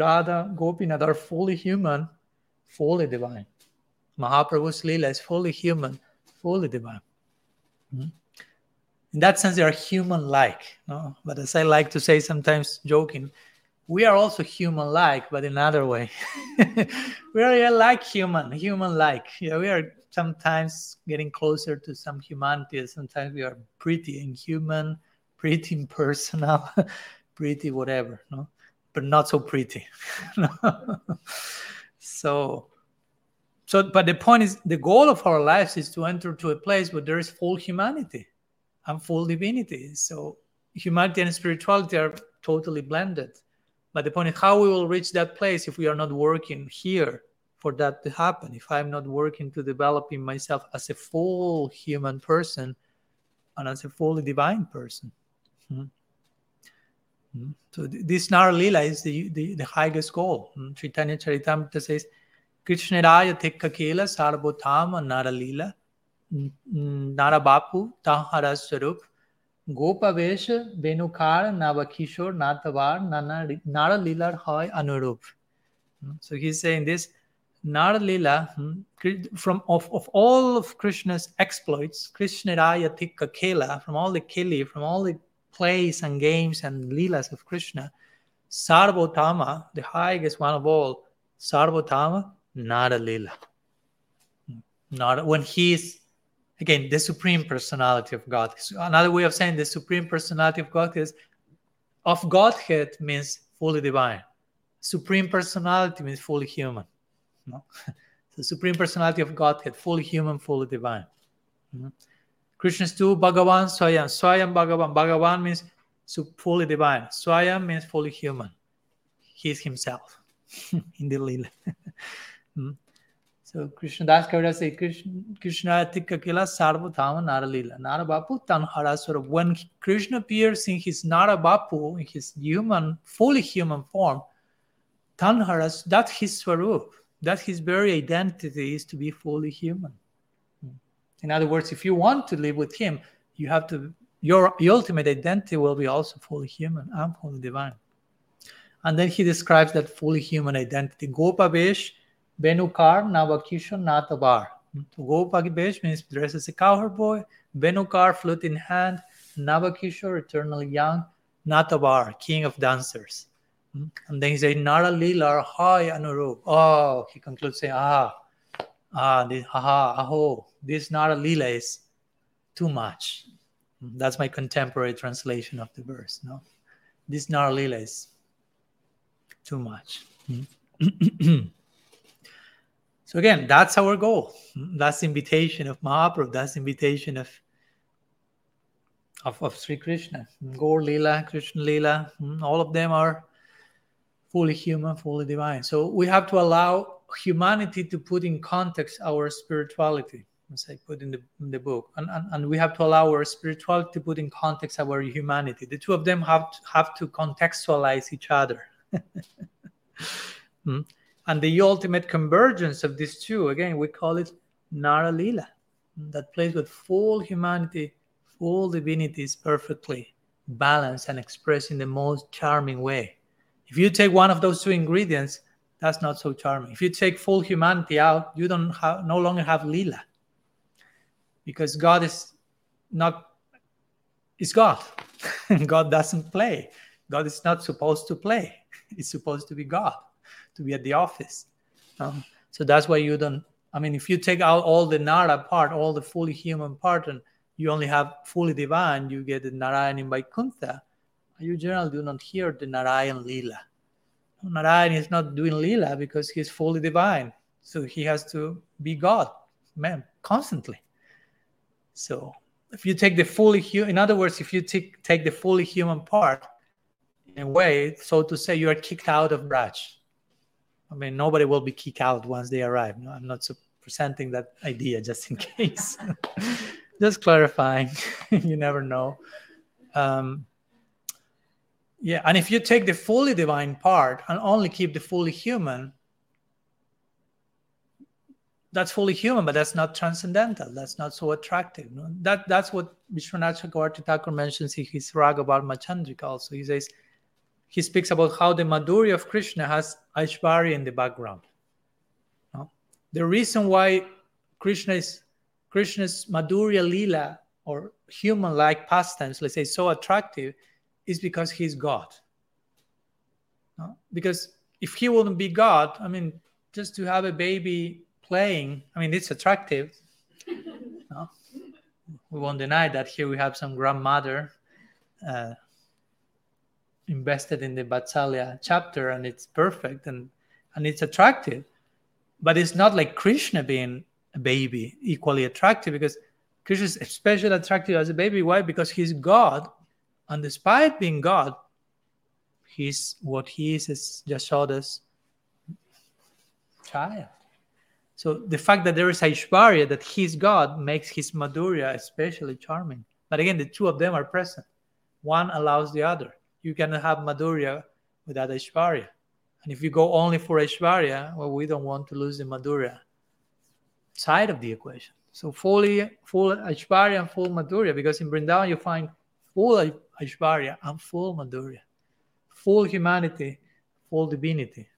Radha, Gopinath are fully human, fully divine. Mahaprabhu's lila is fully human, fully divine. Hmm? In that sense, they are human-like. No? But as I like to say sometimes, joking, we are also human-like, but in another way. we are like human, human-like. Yeah, we are sometimes getting closer to some humanity. Sometimes we are pretty inhuman, pretty impersonal, pretty whatever, no? But not so pretty. so, so, but the point is, the goal of our lives is to enter to a place where there is full humanity and full divinity. So, humanity and spirituality are totally blended. But the point is how we will reach that place if we are not working here for that to happen. If I'm not working to developing myself as a full human person and as a fully divine person. Hmm. Hmm. So this Nara Lila is the, the, the highest goal. Hmm. Chaitanya Charitamrita says, Krishna Raya Tikkakela Sarvotama Nara Lila Nara Bapu Tahara Sarup গোপাবেশ বেনুকার navakishor natavar nara lilar hoy anurup so he's saying this nara lila hmm, from of, of all of krishna's exploits krishna raya tikka kela from all the kili from all the plays and games and leelas of krishna sarvotama the highest one of all sarvotama nara lila hmm, not when he's again the supreme personality of god. Another way of saying the supreme personality of god is of godhead means fully divine. Supreme personality means fully human no? the supreme personality of godhead fully human fully divine. Mm-hmm. krishna's tu bhagavan swayam. Swayam bhagavan. Bhagavan means fully divine. Swayam means fully human. He's himself in the lila. Mm-hmm. So Krishna Das Kaviraj say Krishna Krishna Tikakila Sarvadhama Naralila. Narabapu Tanharaswara. When Krishna appears in his Narabapu, in his human, fully human form, Tanharas, that's his Swarup. That his very identity is to be fully human. In other words, if you want to live with him, you have to your, your ultimate identity will be also fully human and fully divine. And then he describes that fully human identity. Gopavesh Benukar. To go Pagibesh means dressed as a cowherd boy. Benukar, flute in hand. Navakishore, eternally young. Natabar, king of dancers. And then he said, Nara Lilar, hi Anurup. Oh, he concludes saying, ah, ah, this, aha, aho, this Nara Lila is too much. That's my contemporary translation of the verse. No, this Nara Lila is too much. So again, that's our goal. That's invitation of Mahaprabhu. That's invitation of of, of Sri Krishna. Gaur Lila, Krishna Lila, hmm, all of them are fully human, fully divine. So we have to allow humanity to put in context our spirituality, as I put in the, in the book. And, and, and we have to allow our spirituality to put in context our humanity. The two of them have to, have to contextualize each other. hmm? And the ultimate convergence of these two, again, we call it Nara Lila, that place with full humanity, full divinity is perfectly balanced and expressed in the most charming way. If you take one of those two ingredients, that's not so charming. If you take full humanity out, you don't have no longer have Lila. Because God is not is God. God doesn't play. God is not supposed to play. It's supposed to be God to be at the office. Um, so that's why you don't. I mean, if you take out all the Nara part, all the fully human part, and you only have fully divine, you get the Narayan in Vaikuntha. You generally do not hear the Narayan Lila. Narayan is not doing Lila because he's fully divine. So he has to be God, man, constantly. So if you take the fully human, in other words, if you take, take the fully human part, in a way, so to say, you are kicked out of Braj. I mean, nobody will be kicked out once they arrive. No, I'm not presenting that idea just in case. just clarifying. you never know. Um, yeah, and if you take the fully divine part and only keep the fully human, that's fully human, but that's not transcendental. That's not so attractive. No? That that's what Vishwanath Thakur mentions in his Raga Vartma Chandrika also. He says he speaks about how the Madhurya of Krishna has Aishwarya in the background. No? The reason why Krishna is Krishna's Madhurya Lila or human-like pastimes, let's say, so attractive, is because he's God. No? Because if he wouldn't be God, I mean, just to have a baby playing, I mean, it's attractive. no? We won't deny that here we have some grandmother uh, invested in the Vatsalya chapter, and it's perfect and and it's attractive. But it's not like Krishna being a baby equally attractive because Krishna is especially attractive as a baby. Why? Because he's God, and despite being God, he's what he is is Yashoda's child. So the fact that there is Aishwarya, that he's God, makes his Madhurya especially charming. But again, the two of them are present. One allows the other. You cannot have Madhurya without Aishwarya. And if you go only for Aishwarya, well, we don't want to lose the Madhurya side of the equation. So fully, full Aishwarya and full Madhurya, because in Vrindavan you find full Aishwarya and full Madhurya, full humanity, full divinity.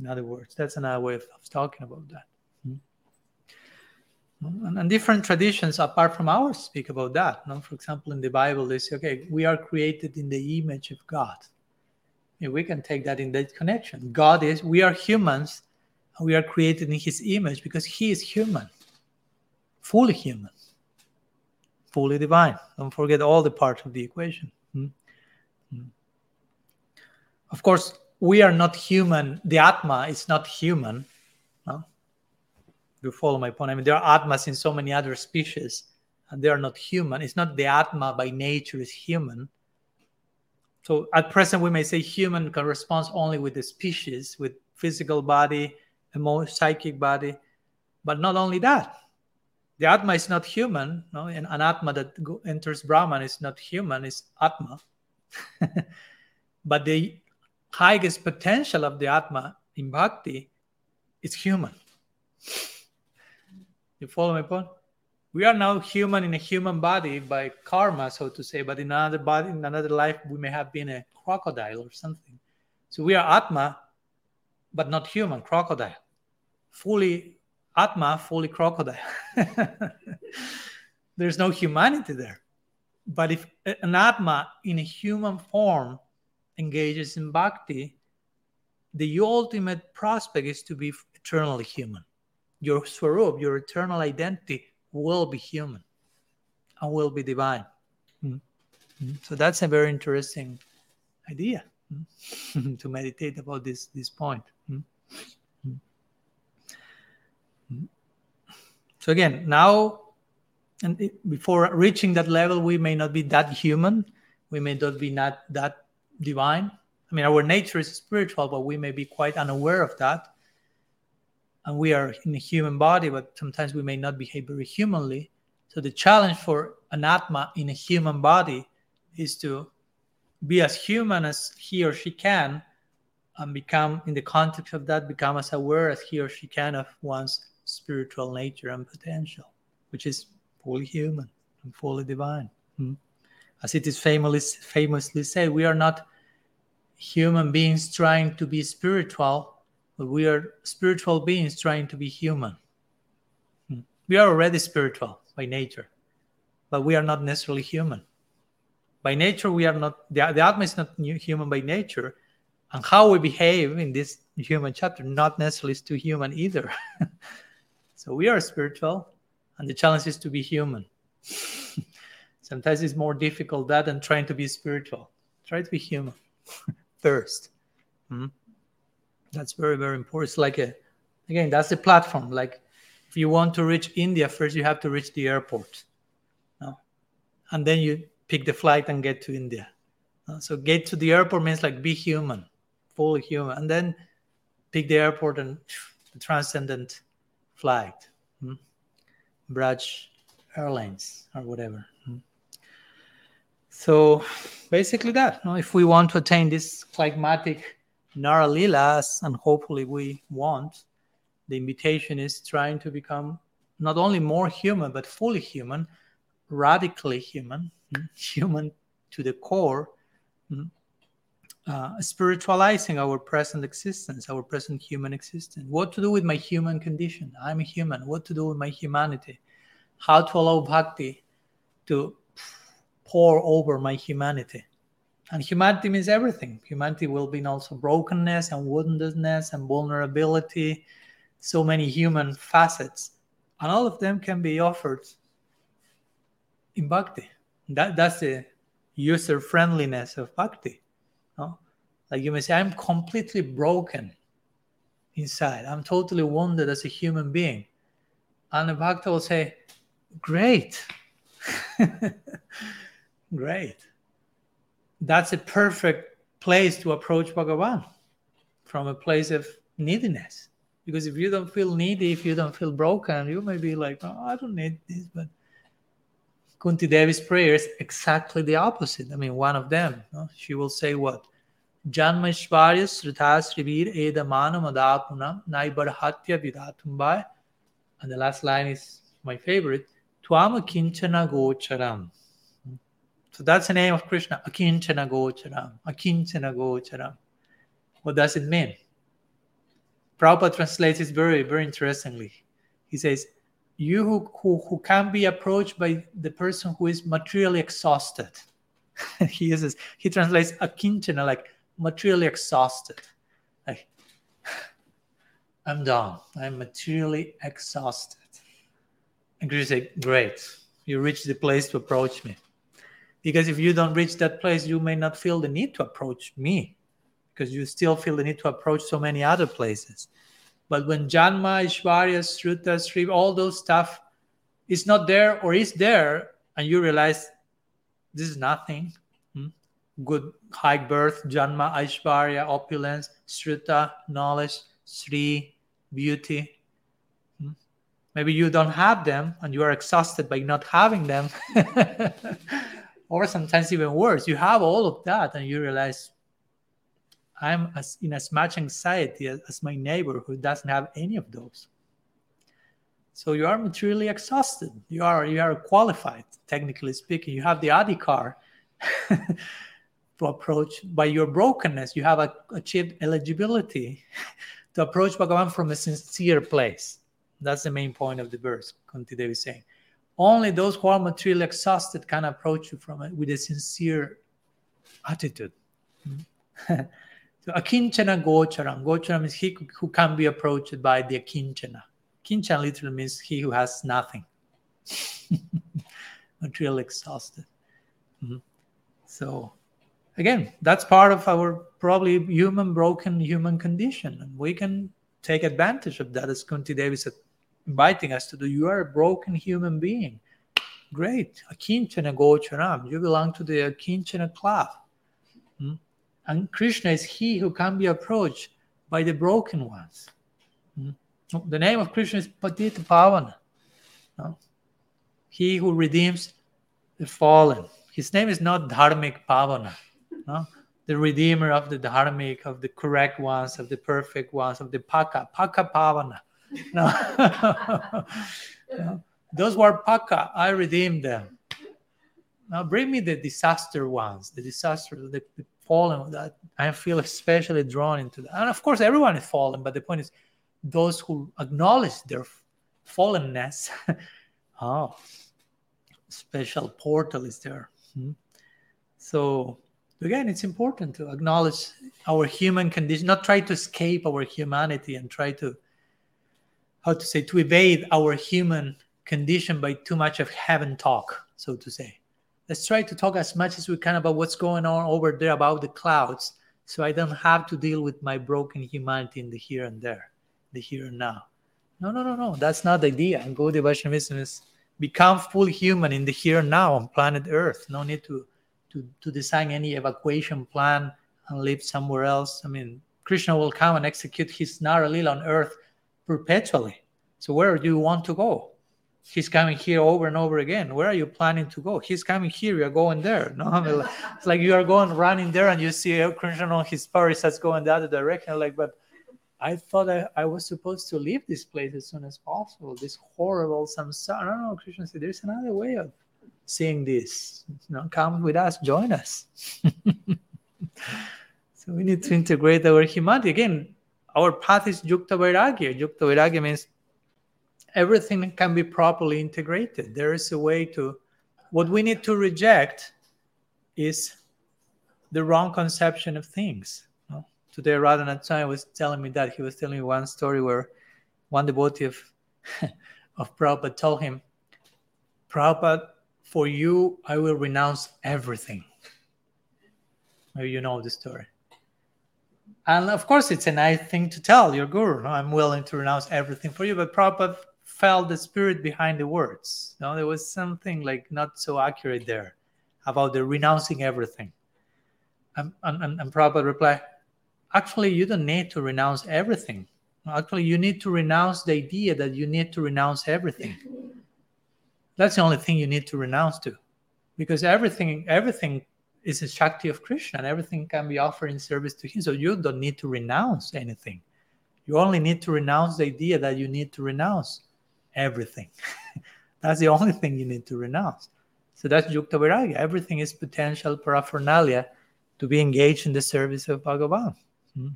In other words, that's another way of, of talking about that. And, and, different traditions apart from ours speak about that. No? For example, in the Bible, they say, okay, we are created in the image of God. Yeah, we can take that in that connection. God is, we are humans, and we are created in his image because he is human, fully human, fully divine. Don't forget all the parts of the equation. Hmm? Hmm. Of course, we are not human. The Atma is not human you follow my point? I mean, there are atmas in so many other species, and they are not human. It's not the atma by nature is human. So at present, we may say human corresponds only with the species, with physical body, emotional, psychic body, but not only that. The atma is not human. No? And an atma that enters Brahman is not human; it's atma. but the highest potential of the atma in bhakti is human. You follow my point? We are now human in a human body by karma, so to say, but in another body, in another life, we may have been a crocodile or something. So we are Atma, but not human, crocodile. Fully Atma, fully crocodile. There's no humanity there. But if an Atma in a human form engages in bhakti, the ultimate prospect is to be eternally human your swarup, your eternal identity, will be human and will be divine. Mm-hmm. So that's a very interesting idea mm-hmm. to meditate about this this point. Mm-hmm. So again, now and before reaching that level, we may not be that human. We may not be not that divine. I mean, our nature is spiritual, but we may be quite unaware of that and we are in a human body, but sometimes we may not behave very humanly. So the challenge for an atma in a human body is to be as human as he or she can and become in the context of that become as aware as he or she can of one's spiritual nature and potential which is fully human and fully divine hmm? as it is famously, famously said we are not human beings trying to be spiritual but we are spiritual beings trying to be human. Hmm. We are already spiritual by nature, but we are not necessarily human. By nature, we are not, the, the Atma is not human by nature. And how we behave in this human chapter, not necessarily is to human either. so we are spiritual, and the challenge is to be human. Sometimes it's more difficult that than trying to be spiritual. Try to be human first. Mm-hmm that's very very important it's like a again that's the platform like if you want to reach india first you have to reach the airport no? and then you pick the flight and get to india no? so get to the airport means like be human fully human and then pick the airport and the transcendent flight hmm? Braj Airlines or whatever. Hmm? So basically that. Know, if we want to attain this phlegmatic Nara Lilas, and hopefully we want, the invitation is trying to become not only more human, but fully human, radically human, mm, human to the core, mm, uh, spiritualizing our present existence, our present human existence. What to do with my human condition? I'm a human. What to do with my humanity? How to allow bhakti to pour over my humanity? And humanity means everything. Humanity will be also brokenness and woundedness and vulnerability, so many human facets. And all of them can be offered in bhakti. That, that's the user friendliness of bhakti. No? Like you may say, I'm completely broken inside. I'm totally wounded as a human being. And the bhakta will say, Great. Great that's a perfect place to approach Bhagavan from a place of neediness. Because if you don't feel needy, if you don't feel broken, you may be like, oh, I don't need this. But Kunti Devi's prayer is exactly the opposite. I mean, one of them, no? she will say what? Janma Shvarya Srita Srivir Edamana Madapunam Naibarhatya Vidatumbai. And the last line is my favorite. Tuama Kinchana Gocharam. So that's the name of Krishna, Akinchana Gocharam, Akinchana Gocharam. What does it mean? Prabhupada translates it very, very interestingly. He says, You who, who, who can be approached by the person who is materially exhausted. he uses, he translates Akinchana like materially exhausted. Like, I'm done. I'm materially exhausted. And Krishna says, Great. You reached the place to approach me because if you don't reach that place you may not feel the need to approach me because you still feel the need to approach so many other places but when janma ishvarya sruta sri all those stuff is not there or is there and you realize this is nothing hmm? good high birth janma ishvarya opulence sruta knowledge sri beauty hmm? maybe you don't have them and you are exhausted by not having them or sometimes even worse you have all of that and you realize i'm as, in as much anxiety as, my neighbor who doesn't have any of those. So you are materially exhausted. You are you are qualified technically speaking. You have the adhikar to approach by your brokenness. You have a, achieved eligibility to approach bhagavan from a sincere place. That's the main point of the verse kunti devi saying only those who are materially exhausted can approach you from it with a sincere attitude. so akinchana gocharam. Gocharam is he who can be approached by the akinchana. Kinchana literally means he who has nothing. materially exhausted. Mm-hmm. So again, that's part of our probably human broken human condition. And we can take advantage of that as Kunti Devi said inviting us to do. You are a broken human being. Great. Akinchana Gocharam. You belong to the Akinchana club. Hmm? And Krishna is he who can be approached by the broken ones. Hmm? The name of Krishna is Patita Pavana. No? He who redeems the fallen. His name is not Dharmik Pavana. No? The redeemer of the dharmic, of the correct ones, of the perfect ones, of the Paka, Paka Pavana. No. Those were paka. I redeemed them. Now bring me the disaster ones, the disaster, the, the fallen that I feel especially drawn into that. And of course, everyone is fallen, but the point is those who acknowledge their fallenness. oh, special portal is there. Hmm? So again, it's important to acknowledge our human condition, not try to escape our humanity and try to how to say to evade our human condition by too much of heaven talk so to say. Let's try to talk as much as we can about what's going on over there about the clouds so i don't have to deal with my broken humanity in the here and there the here and now. No no no no that's not the idea. And Gaudiya Vaishnavism is become full human in the here and now on planet earth. No need to to, to design any evacuation plan and live somewhere else. I mean krishna will come and execute his nara on earth perpetually. So where do you want to go? He's coming here over and over again. Where are you planning to go? He's coming here. You're going there. No, I mean, it's like you are going running there, and you see Krishna on his party starts going the other direction. Like, but I thought I, I was supposed to leave this place as soon as possible. This horrible samsara. No, no, Krishna said, there's another way of seeing this. You know, come with us, join us. so we need to integrate our humanity. Again, our path is Yukta Vairagya. Yukta Vairagya means everything can be properly integrated. There is a way to, what we need to reject is the wrong conception of things. Today, Radhanath Swami was telling me that. He was telling me one story where one devotee of, of Prabhupada told him, Prabhupada, for you, I will renounce everything. Maybe you know the story. And of course, it's a nice thing to tell your guru. I'm willing to renounce everything for you. But Prabhupada felt the spirit behind the words. No, there was something like not so accurate there about the renouncing everything. And, and, and Prabhupada replied, actually, you don't need to renounce everything. Actually, you need to renounce the idea that you need to renounce everything. That's the only thing you need to renounce to. Because everything, everything is a Shakti of Krishna and everything can be offered in service to Him. So you don't need to renounce anything. You only need to renounce the idea that you need to renounce everything. that's the only thing you need to renounce. So that's Yukta Vairagya. Everything is potential paraphernalia to be engaged in the service of Bhagavan, hmm?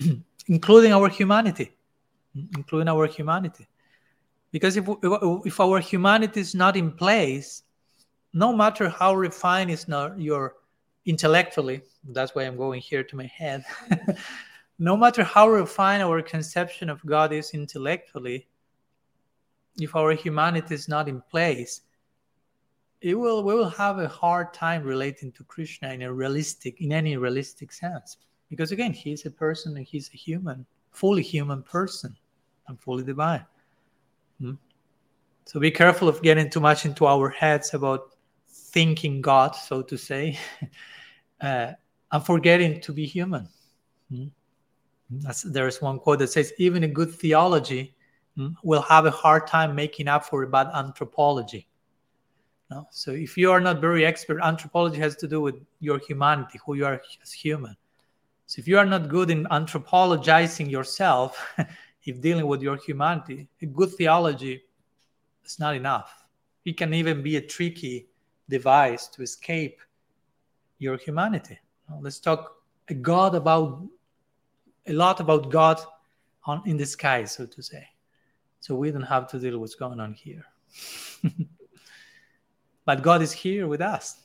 including our humanity, hmm? including our humanity. Because if, if our humanity is not in place, no matter how refined is not your intellectually, that's why I'm going here to my head. no matter how refined our conception of God is intellectually, if our humanity is not in place, it will we will have a hard time relating to Krishna in a realistic, in any realistic sense. Because again, he's a person and he's a human, fully human person and fully divine. Hmm? So be careful of getting too much into our heads about thinking God, so to say, uh, and forgetting to be human. Hmm? there's one quote that says, even a good theology hmm, will have a hard time making up for a bad anthropology. No? So if you are not very expert, anthropology has to do with your humanity, who you are as human. So if you are not good in anthropologizing yourself, if dealing with your humanity, a good theology is not enough. It can even be a tricky device to escape your humanity. Let's talk a God about a lot about God on in the sky, so to say. So we don't have to deal with what's going on here. but God is here with us.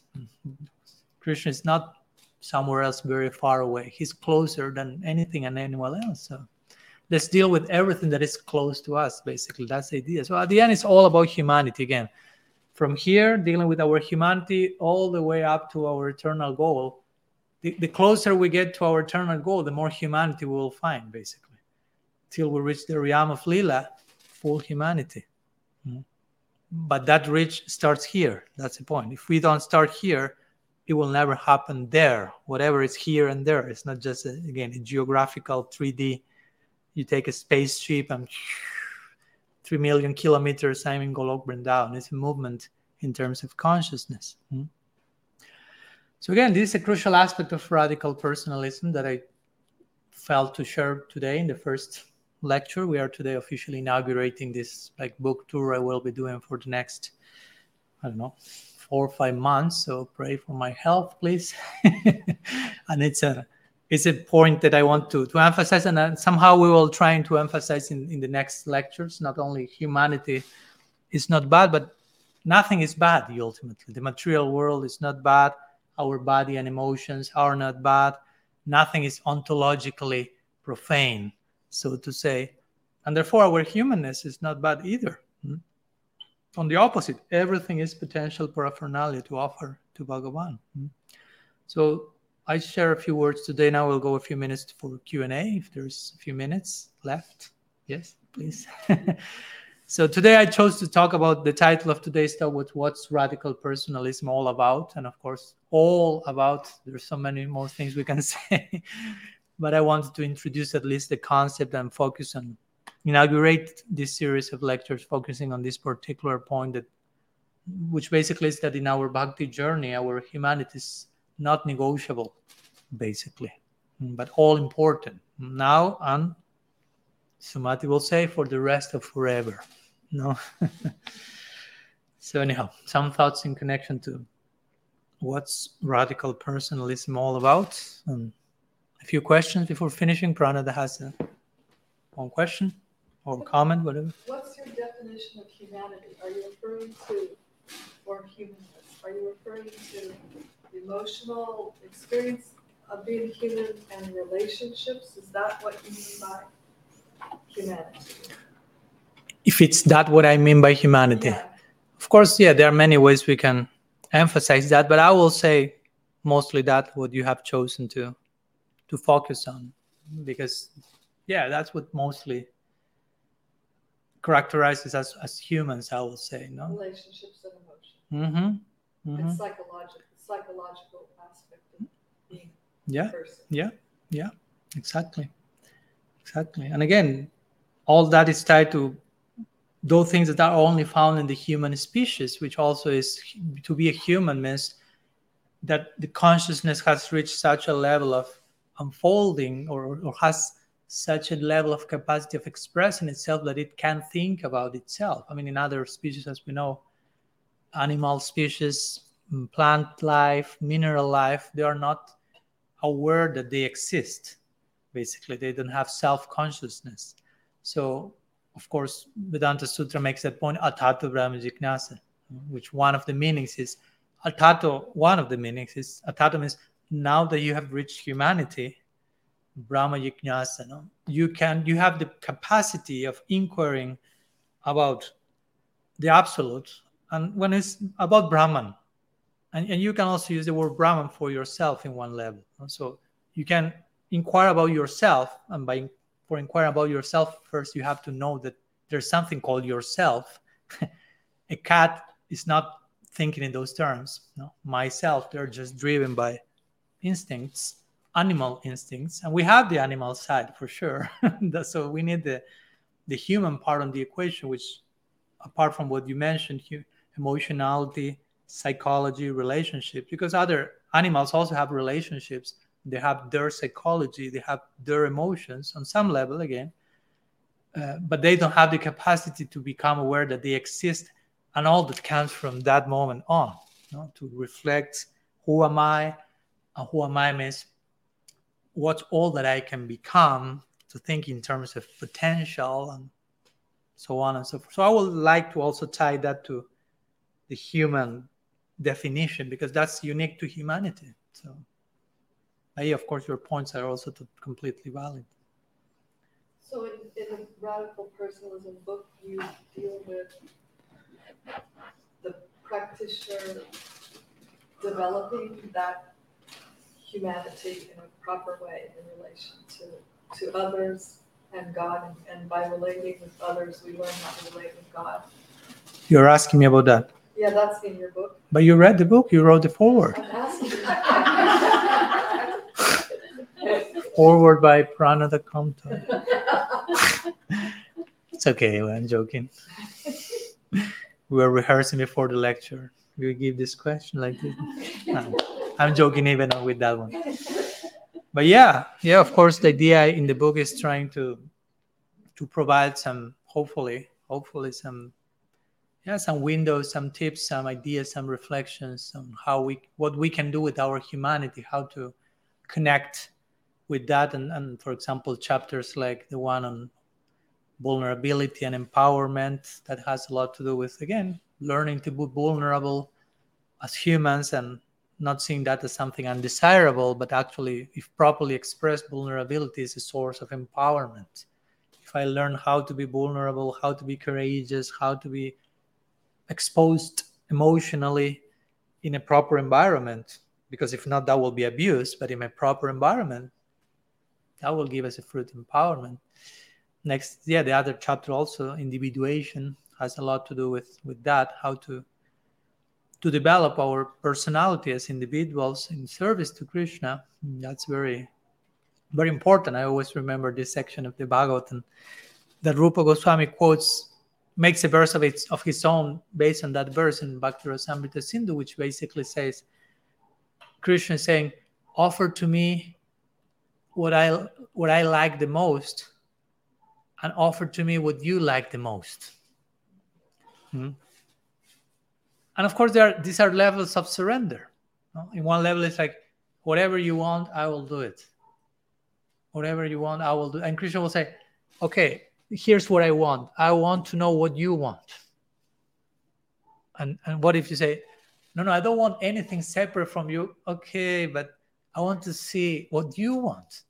Krishna is not somewhere else very far away. He's closer than anything and anyone else. So let's deal with everything that is close to us, basically. That's the idea. So at the end, it's all about humanity again. From here, dealing with our humanity all the way up to our eternal goal. The, the closer we get to our eternal goal, the more humanity we will find, basically, till we reach the realm of Lila, full humanity. Mm-hmm but that reach starts here. That's the point. If we don't start here, it will never happen there. Whatever is here and there, it's not just a, again a geographical 3D. You take a spaceship and three million kilometers. I'm in Golok Vrindavan. It's a movement in terms of consciousness. Hmm? So again, this is a crucial aspect of radical personalism that I felt to share today in the first lecture. We are today officially inaugurating this like book tour I will be doing for the next, I don't know, four or five months. So pray for my health, please. and it's a it's a point that I want to to emphasize, and uh, somehow we will try to emphasize in, in the next lectures. Not only humanity is not bad, but nothing is bad. Ultimately, the material world is not bad. Our body and emotions are not bad. Nothing is ontologically profane so to say. And therefore, our humanness is not bad either. Hmm? On the opposite, everything is potential paraphernalia to offer to Bhagavan. Hmm? So I share a few words today. Now we'll go a few minutes for Q&A if there's a few minutes left. Yes, please. so today I chose to talk about the title of today's talk, with what's radical personalism all about? And of course, all about, there's so many more things we can say but I wanted to introduce at least the concept and focus on inaugurate this series of lectures focusing on this particular point that which basically is that in our bhakti journey our humanity is not negotiable basically but all important now and Sumati will say for the rest of forever. No. so anyhow, some thoughts in connection to what's radical personalism all about. Um, a few questions before finishing. Pranada has a, one question or comment, whatever. What's your definition of humanity? Are you referring to, or humanness? Are you referring to emotional experience of being human and relationships? Is that what you mean by humanity? If it's that what I mean by humanity. Yeah. Of course, yeah, there are many ways we can emphasize that, but I will say mostly that what you have chosen to to focus on because yeah, that's what mostly characterizes us as humans, I will say, no? Relationships and emotions. Mm-hmm. mm-hmm. It's psychological, psychological aspect of being Yeah. a person. Yeah, yeah, exactly. Exactly. And again, all that is tied to those things that are only found in the human species, which also is to be a human means that the consciousness has reached such a level of unfolding or, or has such a level of capacity of expressing itself that it can think about itself. I mean, in other species, as we know, animal species, plant life, mineral life, they are not aware that they exist. Basically, they don't have self consciousness. So, of course, Vedanta Sutra makes that point, atato brahma jignasa, which one of the meanings is atato, one of the meanings is atato means now that you have reached humanity, Brahma Jignasa, no? you can you have the capacity of inquiring about the absolute and when it's about Brahman. And, and you can also use the word Brahman for yourself in one level. So you can inquire about yourself, and by for inquiring about yourself, first you have to know that there's something called yourself. a cat is not thinking in those terms. No, myself, they're just driven by instincts, animal instincts, and we have the animal side for sure. so we need the the human part on the equation, which apart from what you mentioned, emotionality, psychology, relationship, because other animals also have relationships. They have their psychology, they have their emotions on some level again, uh, but they don't have the capacity to become aware that they exist and all that comes from that moment on, you know, to reflect who am I, and who am I means what's all that I can become, to think in terms of potential and so on and so forth. So I would like to also tie that to the human definition because that's unique to humanity. So, yeah, of course, your points are also completely valid. So in, in the radical personalism book, you deal with the practitioner developing that humanity in a proper way in relation to, to others and God, and, and by relating with others, we learn how to relate with God. You're asking me about that, Yeah, that's in your book. but you read the book. You wrote the foreword. Foreword by Pranada Comtois. It's okay. I'm joking. We were rehearsing before the lecture. We give this question like this. No, I'm joking even with that one. But yeah, yeah. Of course, the idea in the book is trying to to provide some, hopefully, hopefully some, yeah, some windows, some tips, some ideas, some reflections on how we, what we can do with our humanity, how to connect with that, and, and for example, chapters like the one on vulnerability and empowerment that has a lot to do with again learning to be vulnerable as humans and not seeing that as something undesirable but actually if properly expressed vulnerability is a source of empowerment. If i learn how to be vulnerable how to be courageous how to be exposed emotionally in a proper environment because if not that will be abuse but in a proper environment that will give us a fruit empowerment. Next yeah the other chapter also individuation has a lot to do with with that how to to develop our personality as individuals in service to krishna. That's very very important. I always remember this section of the bhagavatam that rupa goswami quotes makes a verse of its of his own based on that verse in bhakti rasamrita sindhu which basically says krishna is saying offer to me what I what I like the most and offer to me what you like the most. Hmm? And of course, there are, these are levels of surrender. In one level, it's like, whatever you want, I will do it. Whatever you want, I will do. And Krishna will say, okay, here's what I want. I want to know what you want. And, and what if you say, no, no, I don't want anything separate from you. Okay, but I want to see what you want.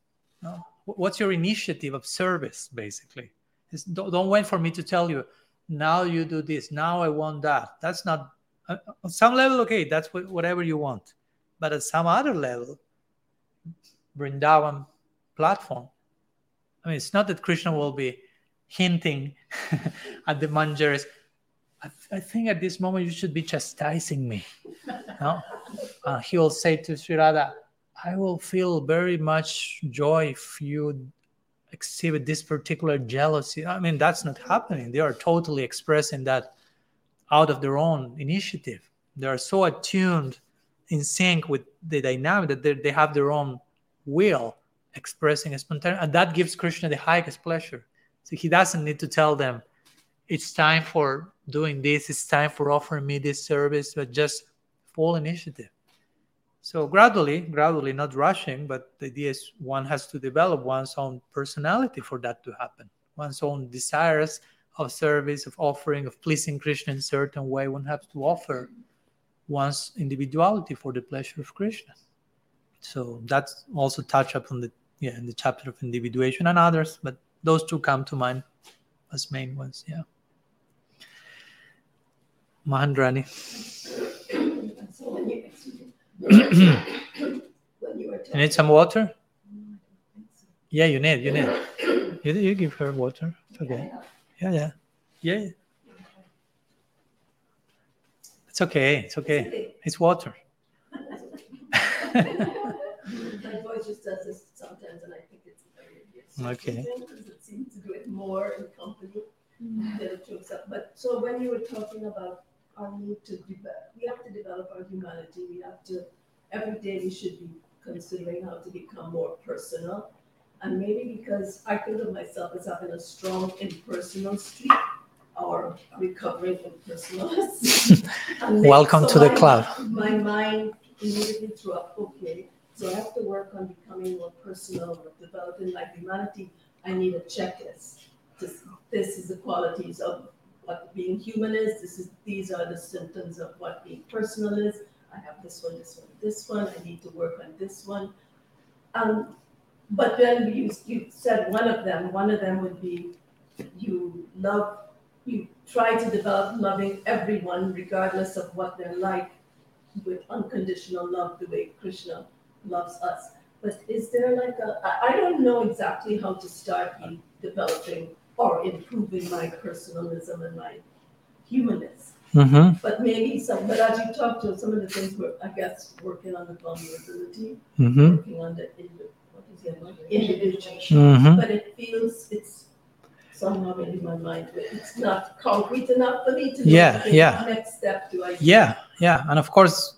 No? What's your initiative of service, basically? Don't, don't wait for me to tell you, now you do this, now I want that. That's not, uh, on some level, okay, that's what, whatever you want. But at some other level, Vrindavan platform, I mean, it's not that Krishna will be hinting at the manjaris. I, th- I, think at this moment you should be chastising me. no? Uh, he will say to Sri Radha, I will feel very much joy if you exhibit this particular jealousy. I mean, that's not happening. They are totally expressing that out of their own initiative. They are so attuned in sync with the dynamic that they have their own will expressing a spontaneous, and that gives Krishna the highest pleasure. So he doesn't need to tell them, it's time for doing this, it's time for offering me this service, but just full initiative. So gradually, gradually, not rushing, but the idea is one has to develop one's own personality for that to happen. One's own desires of service, of offering, of pleasing Krishna in certain way. One has to offer one's individuality for the pleasure of Krishna. So that's also touched upon the yeah in the chapter of individuation and others, but those two come to mind as main ones. Yeah. Mahandrani. you need some water? Yeah, you need. You need. You, you give her water. okay. Yeah, yeah, yeah. It's okay. It's okay. It's water. My voice just does this sometimes, and I think it's very Okay. It seems to do it more in company than up. But so when you were talking about our need to develop, we have to develop our humanity. We have to every day we should be considering how to become more personal. And maybe because I think of myself as having a strong impersonal streak or recovering from personalist. Welcome so to the my, club. My mind immediately threw up, okay, so I have to work on becoming more personal or developing my humanity. I need a checklist. This, this is the qualities of what being human is. This is these are the symptoms of what being personal is. I have this one, this one, this one. I need to work on this one. Um, but then you, you said one of them. One of them would be you love, you try to develop loving everyone regardless of what they're like, with unconditional love, the way Krishna loves us. But is there like a? I don't know exactly how to start developing or improving my personalism and my humanness. Mm-hmm. But maybe some, but as you talked to some of the things we're, I guess, working on the vulnerability, Mm-hmm. working on the indi- what is the other one? individual. Mm-hmm. But it feels it's somehow in my mind, but it's not concrete enough for me to Yeah, yeah. what Next step do I? Yeah, yeah, and of course,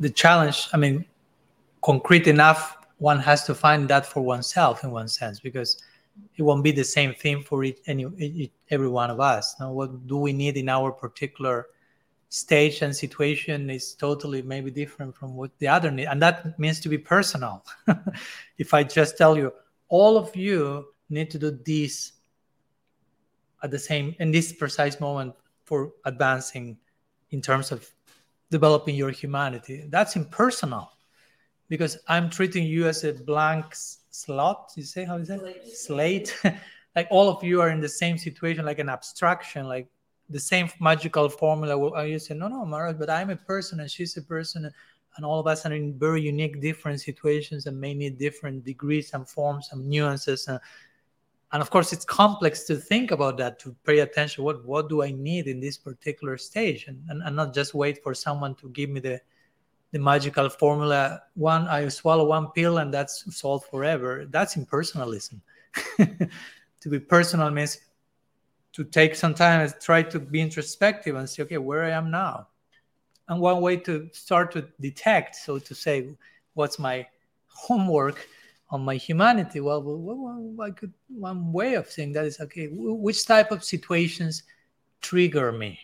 the challenge. I mean, concrete enough. One has to find that for oneself in one sense because it won't be the same thing for each, any each, every one of us. Now, what do we need in our particular stage and situation is totally maybe different from what the other need, and that means to be personal. if I just tell you, all of you need to do this at the same in this precise moment for advancing in terms of developing your humanity. That's impersonal because I'm treating you as a blank slot. You say how is that? Slate. Slate. like all of you are in the same situation, like an abstraction, like the same magical formula. Well, you say, no, no, Maharaj, but I'm a person and she's a person, and all of us are in very unique, different situations and may need different degrees and forms and nuances. And, and of course, it's complex to think about that, to pay attention. What what do I need in this particular stage, and, and, and not just wait for someone to give me the the magical formula. One, I swallow one pill and that's solved forever. That's impersonalism. to be personal means to take some time and try to be introspective and say, okay, where I am now. And one way to start to detect, so to say, what's my homework on my humanity. Well, well, I could one way of saying that is okay. Which type of situations trigger me,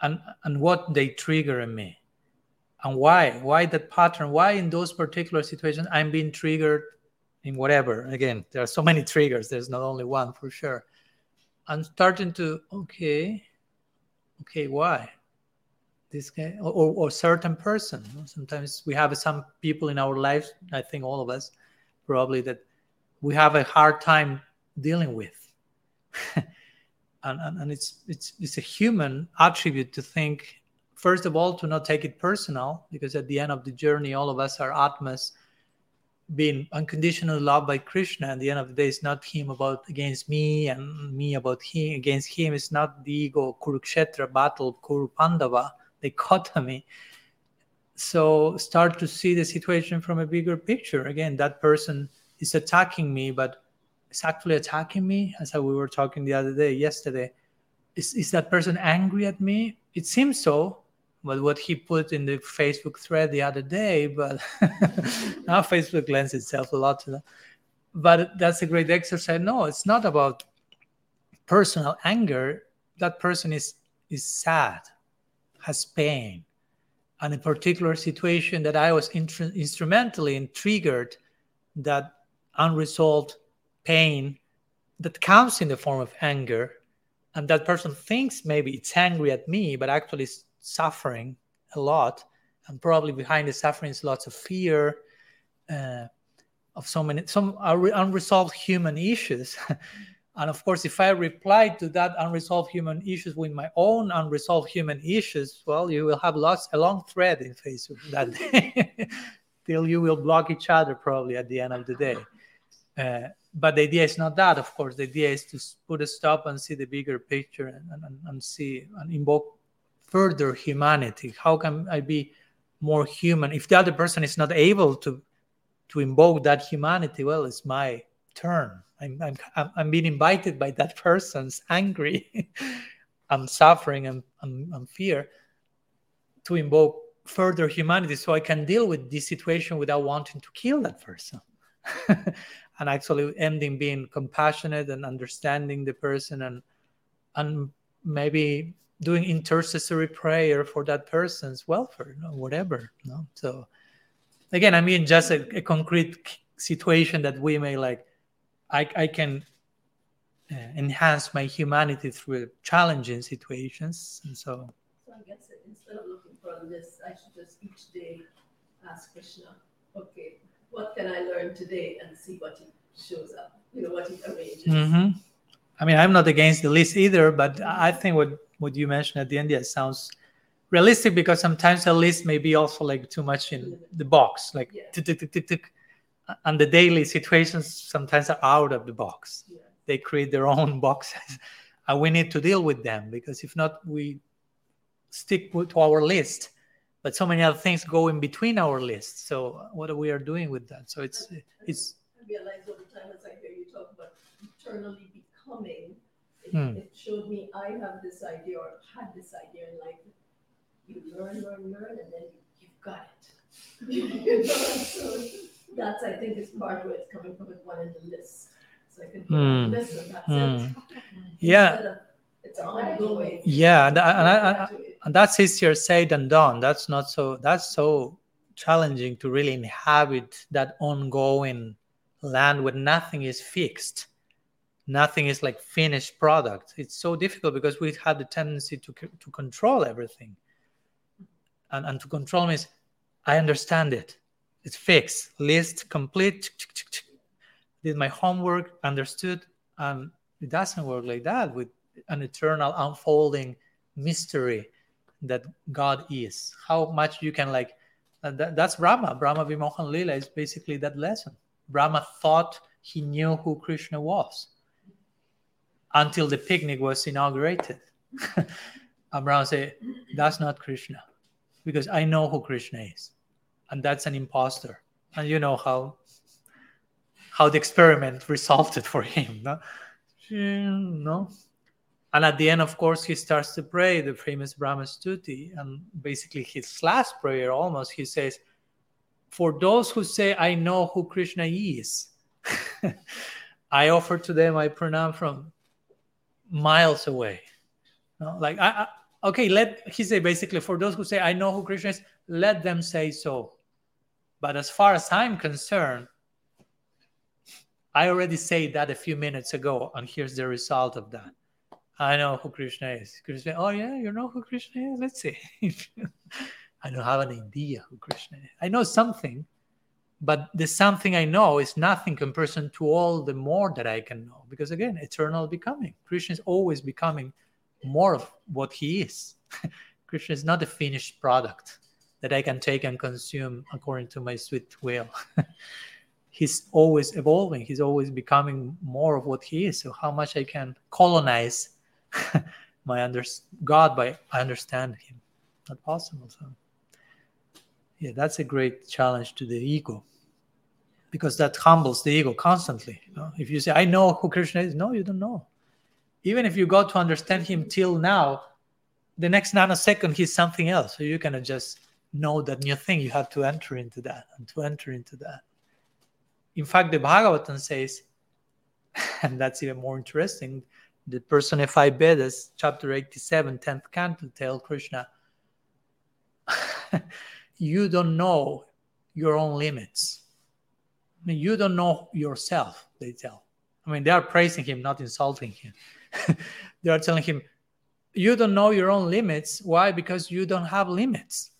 and and what they trigger in me, and why? Why that pattern? Why in those particular situations I'm being triggered in whatever? Again, there are so many triggers. There's not only one for sure. I'm starting to okay, okay, why? this guy or, or certain person sometimes we have some people in our lives i think all of us probably that we have a hard time dealing with and, and, and it's it's it's a human attribute to think first of all to not take it personal because at the end of the journey all of us are atmas being unconditionally loved by krishna. At the end of the day it's not him about against me and me about him against him. It's not the ego kurukshetra battle kuru pandava. Dichotomy so start to see the situation from a bigger picture. Again that person is attacking me but it's actually attacking me as we were talking the other day yesterday. Is, is that person angry at me? It seems so but what he put in the facebook thread the other day but now facebook lends itself a lot to that but that's a great exercise no it's not about personal anger that person is is sad has pain. And a particular situation that I was in- instrumentally and triggered that unresolved pain that comes in the form of anger. And that person thinks maybe it's angry at me, but actually suffering a lot. And probably behind the suffering is lots of fear, uh, of so many some unresolved human issues And of course, if I reply to that unresolved human issues with my own unresolved human issues, well, you will have lots a long thread in Facebook that day till you will block each other probably at the end of the day. Uh, but the idea is not that, of course. The idea is to put a stop and see the bigger picture and, and, and see and invoke further humanity. How can I be more human? If the other person is not able to to invoke that humanity, well, it's my turn I'm, I'm, I'm being invited by that person's angry, I'm suffering, and I'm, I'm fear to invoke further humanity so I can deal with this situation without wanting to kill that person. and actually ending being compassionate and understanding the person and and maybe doing intercessory prayer for that person's welfare, you know, whatever. You know? So again, I mean just a, a concrete situation that we may like I, I can uh, enhance my humanity through challenging situations. And so, so I guess instead of looking for a list, I should just each day ask Krishna, okay, what can I learn today and see what he shows up, you know, what he arranges. Mm-hmm. I mean, I'm not against the list either, but I think what, what you mentioned at the end, yeah, sounds realistic because sometimes a list may be also like too much in the box, like and the daily situations sometimes are out of the box. They create their own boxes, and we need to deal with them because if not, we stick to our list. But so many other things go in between our lists. So uh, what are we are doing with that? So it's it's. I realize over time as I hear you talk about eternally becoming, it, hmm. it showed me I have this idea or had this idea in life. You learn, learn, learn, and then you've got it. you know, so, that's, I think, is part where it's coming from with one in the list. So I can mm. list and that's mm. it. Yeah. It's ongoing. Yeah, and, and, and that's easier said than done. That's not so. That's so challenging to really inhabit that ongoing land where nothing is fixed nothing is like finished product. It's so difficult because we have the tendency to, to control everything. And, and to control means i understand it. It's fixed. List complete did my homework understood. And it doesn't work like that with an eternal unfolding mystery that god is. How much you can like that, that's brahma. Brahma vimohan lila is basically that lesson. Brahma thought he knew who krishna was until the picnic was inaugurated and said that's not krishna because i know who krishna is and that's an imposter and you know how how the experiment resulted for him no? no and at the end of course he starts to pray the famous brahma stuti and basically his last prayer almost he says for those who say, I know who Krishna is, I offer to them my pranam from miles away. No? Like, I, I, okay, let he say basically for those who say, I know who Krishna is, let them say so. But as far as I'm concerned, I already said that a few minutes ago, and here's the result of that. I know who Krishna is. Krishna, oh yeah, you know who Krishna is? Let's see. I don't have an idea who Krishna is. I know something, but the something I know is nothing comparison to all the more that I can know. Because again, eternal becoming. Krishna is always becoming more of what he is. Krishna is not a finished product that I can take and consume according to my sweet will. he's always evolving, he's always becoming more of what he is. So how much I can colonize my under God by understand him. Not possible. So yeah, that's a great challenge to the ego. Because that humbles the ego constantly. You know? If you say, I know who Krishna is, no, you don't know. Even if you got to understand him till now, the next nanosecond he's something else. So you cannot just know that new thing. You have to enter into that and to enter into that. In fact, the Bhagavatam says, and that's even more interesting, the personified Vedas, chapter 87, 10th canto, tell Krishna, you don't know your own limits. I mean, you don't know yourself, they tell. I mean, they are praising him, not insulting him. they are telling him, you don't know your own limits. Why? Because you don't have limits.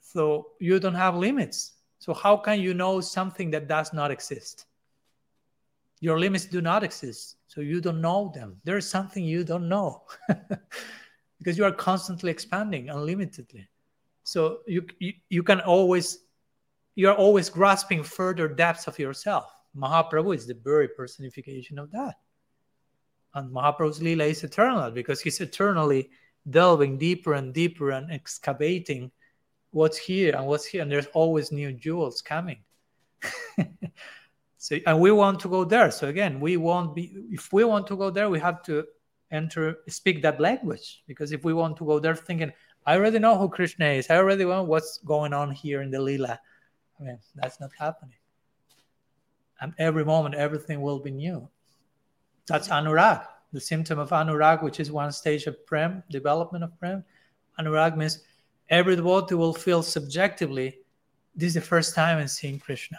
So you don't have limits. So how can you know something that does not exist? Your limits do not exist. So you don't know them. There is something you don't know because you are constantly expanding unlimitedly. So you, you, you can always, you're always grasping further depths of yourself. Mahaprabhu is the very personification of that. And Mahaprabhu's Lila is eternal because he's eternally delving deeper and deeper and excavating what's here and what's here. And there's always new jewels coming. so, and we want to go there. So again, we won't be, if we want to go there, we have to enter, speak that language. Because if we want to go there thinking, I already know who Krishna is. I already know what's going on here in the Lila. I mean, that's not happening. And every moment, everything will be new. That's anurag, the symptom of anurag, which is one stage of prem, development of prem. Anurag means every devotee will feel subjectively, this is the first time I'm seeing Krishna.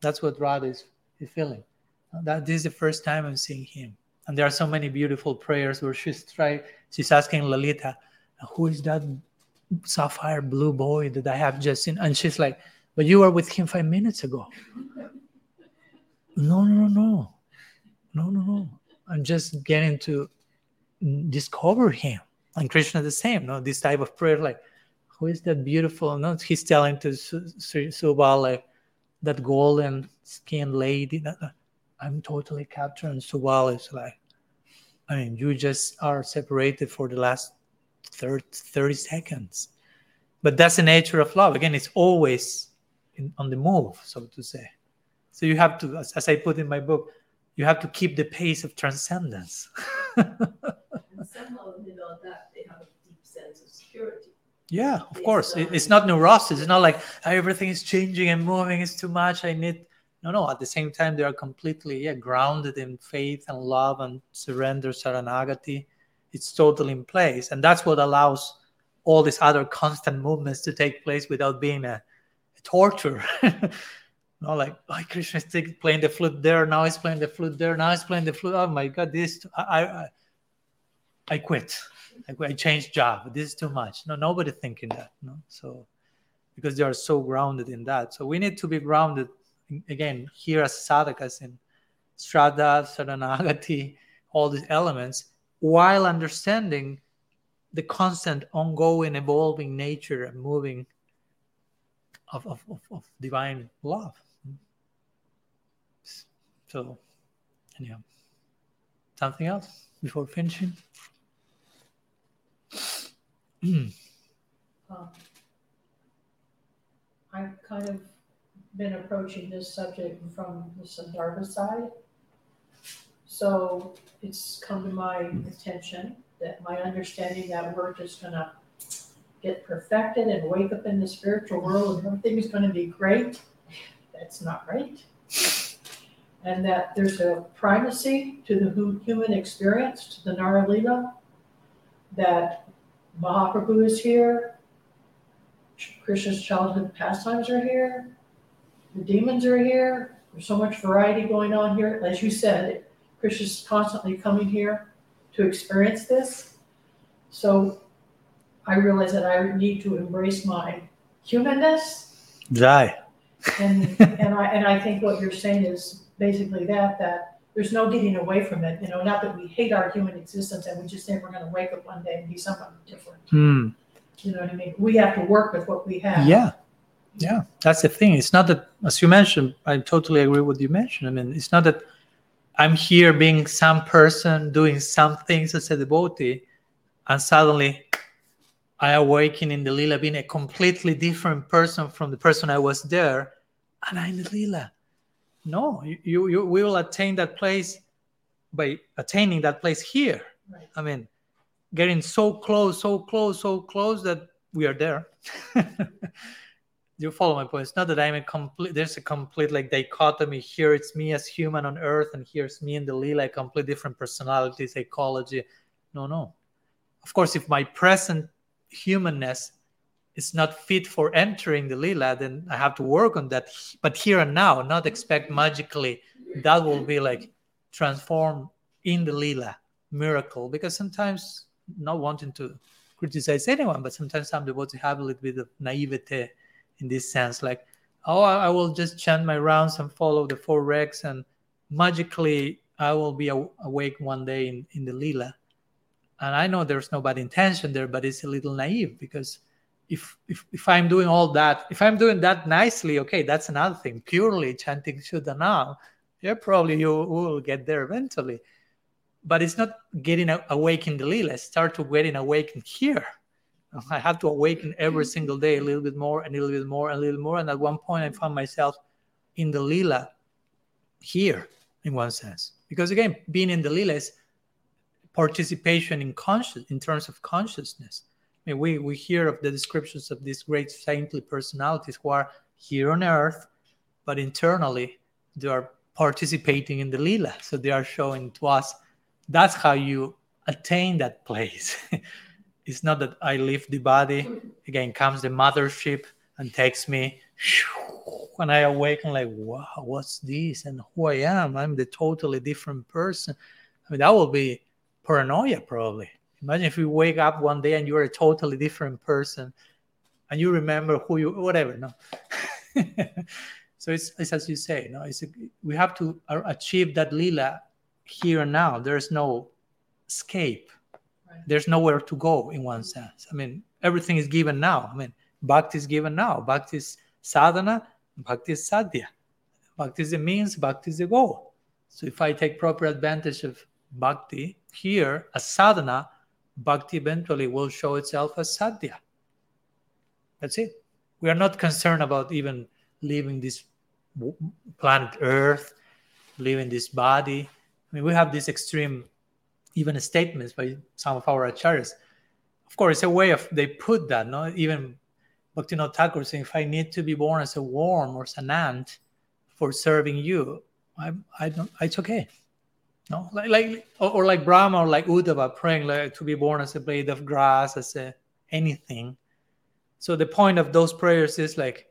That's what Radha is feeling. That this is the first time I'm seeing him. And there are so many beautiful prayers where she's trying, she's asking Lalita, who is that sapphire blue boy that I have just seen? And she's like, but you were with him five minutes ago. no, no, no, no, no, no. no. I'm just getting to discover him. And Krishna the same, no, this type of prayer, like, who is that beautiful? No, he's telling to Subal, like, that golden skinned lady. That, uh, I'm totally captured. And Subal is like, I mean, you just are separated for the last 30, 30 seconds. But that's the nature of love. Again, it's always in, on the move, so to say. So you have to, as, as, I put in my book, you have to keep the pace of transcendence. somehow, you know, that they have a deep sense of security. Yeah, of course. Uh, it's not neurosis. It's not like ah, everything is changing and moving. It's too much. I need. No, no. At the same time, they are completely yeah grounded in faith and love and surrender, saranagati it's totally in place. And that's what allows all these other constant movements to take place without being a, a torture. Not like oh krishna is playing the flute there now he's playing the flute there now he's playing the flute. Oh my god this i i, I quit. I, I changed job. This is too much. No nobody thinking that no so because they are so grounded in that. So we need to be grounded again here as sadhakas in Shraddha, Saranagati, all these elements while understanding the constant, ongoing, evolving nature and moving of, of, of, of divine love. So, anyhow, something else before finishing? um, I've kind of been approaching this subject from the siddhanta side. So it's come to my attention that my understanding that we're just gonna get perfected and wake up in the spiritual world and everything is to be great. That's not right. And that there's a primacy to the human experience, to the Nara Lila, that Mahaprabhu is here, Krishna's childhood pastimes are here, the demons are here, there's so much variety going on here. As you said, Krishna's constantly coming here to experience this. So I realize that I need to embrace my humanness. Die. And and I and I think what you're saying is basically that that there's no getting away from it. You know, not that we hate our human existence and we just think we're going to wake up one day and be somebody different. Mm. You know what I mean? We have to work with what we have. Yeah. Yeah, that's the thing. It's not that, as you mentioned, I totally agree with what you mentioned. I mean, it's not that I'm here being some person doing some things as a devotee, and suddenly I awaken in the lila being a completely different person from the person I was there, and I'm the lila. No, you, you, we will attain that place by attaining that place here. Right. I mean, getting so close, so close, so close that we are there. you follow my point. It's not that i'm a complete there's a complete like dichotomy. Here it's me as human on earth and here's me in the lila a complete different personality psychology. No no. Of course if my present humanness is not fit for entering the lila then i have to work on that. But here and now not expect magically that will be like transformed in the lila miracle. Because sometimes not wanting to criticize anyone but sometimes I'm some devotees have a little bit of naivete in this sense like oh i will just chant my rounds and follow the four regs and magically i will be awake one day in, in the lila. And i know there's no bad intention there but it's a little naive because if, if if i'm doing all that if i'm doing that nicely okay that's another thing. Purely chanting shuddhanam yeah probably you will get there eventually. But it's not getting awake in the lila. Start to getting awakened here I have to awaken every mm-hmm. single day a little bit more and a little bit more and a little more. And at one point, I found myself in the lila here, in one sense, because again, being in the lila is participation in conscious, in terms of consciousness. I mean, we we hear of the descriptions of these great saintly personalities who are here on earth, but internally they are participating in the lila. So they are showing to us that's how you attain that place. it's not that I leave the body. Again, comes the mothership and takes me. When I awaken, like, wow, what's this? And who I am? I'm the totally different person. I mean, that will be paranoia, probably. Imagine if you wake up one day and you're a totally different person and you remember who you, whatever, no. so it's, it's as you say, no, it's a, we have to achieve that lila here and now. There's no escape there's nowhere to go in one sense. I mean, everything is given now. I mean, bhakti is given now. Bhakti is sadhana, bhakti is sadhya. Bhakti is the means, bhakti is the goal. So if I take proper advantage of bhakti here as sadhana, bhakti eventually will show itself as sadhya. That's it. We are not concerned about even leaving this planet Earth, leaving this body. I mean, we have this extreme even statements by some of our acharyas. Of course, a way of they put that, no? Even Bhaktivinoda Thakur saying, if I need to be born as a worm or as an ant for serving you, I, I don't, it's okay. No, like, like or, or, like Brahma or like Uddhava praying like to be born as a blade of grass, as a anything. So the point of those prayers is like,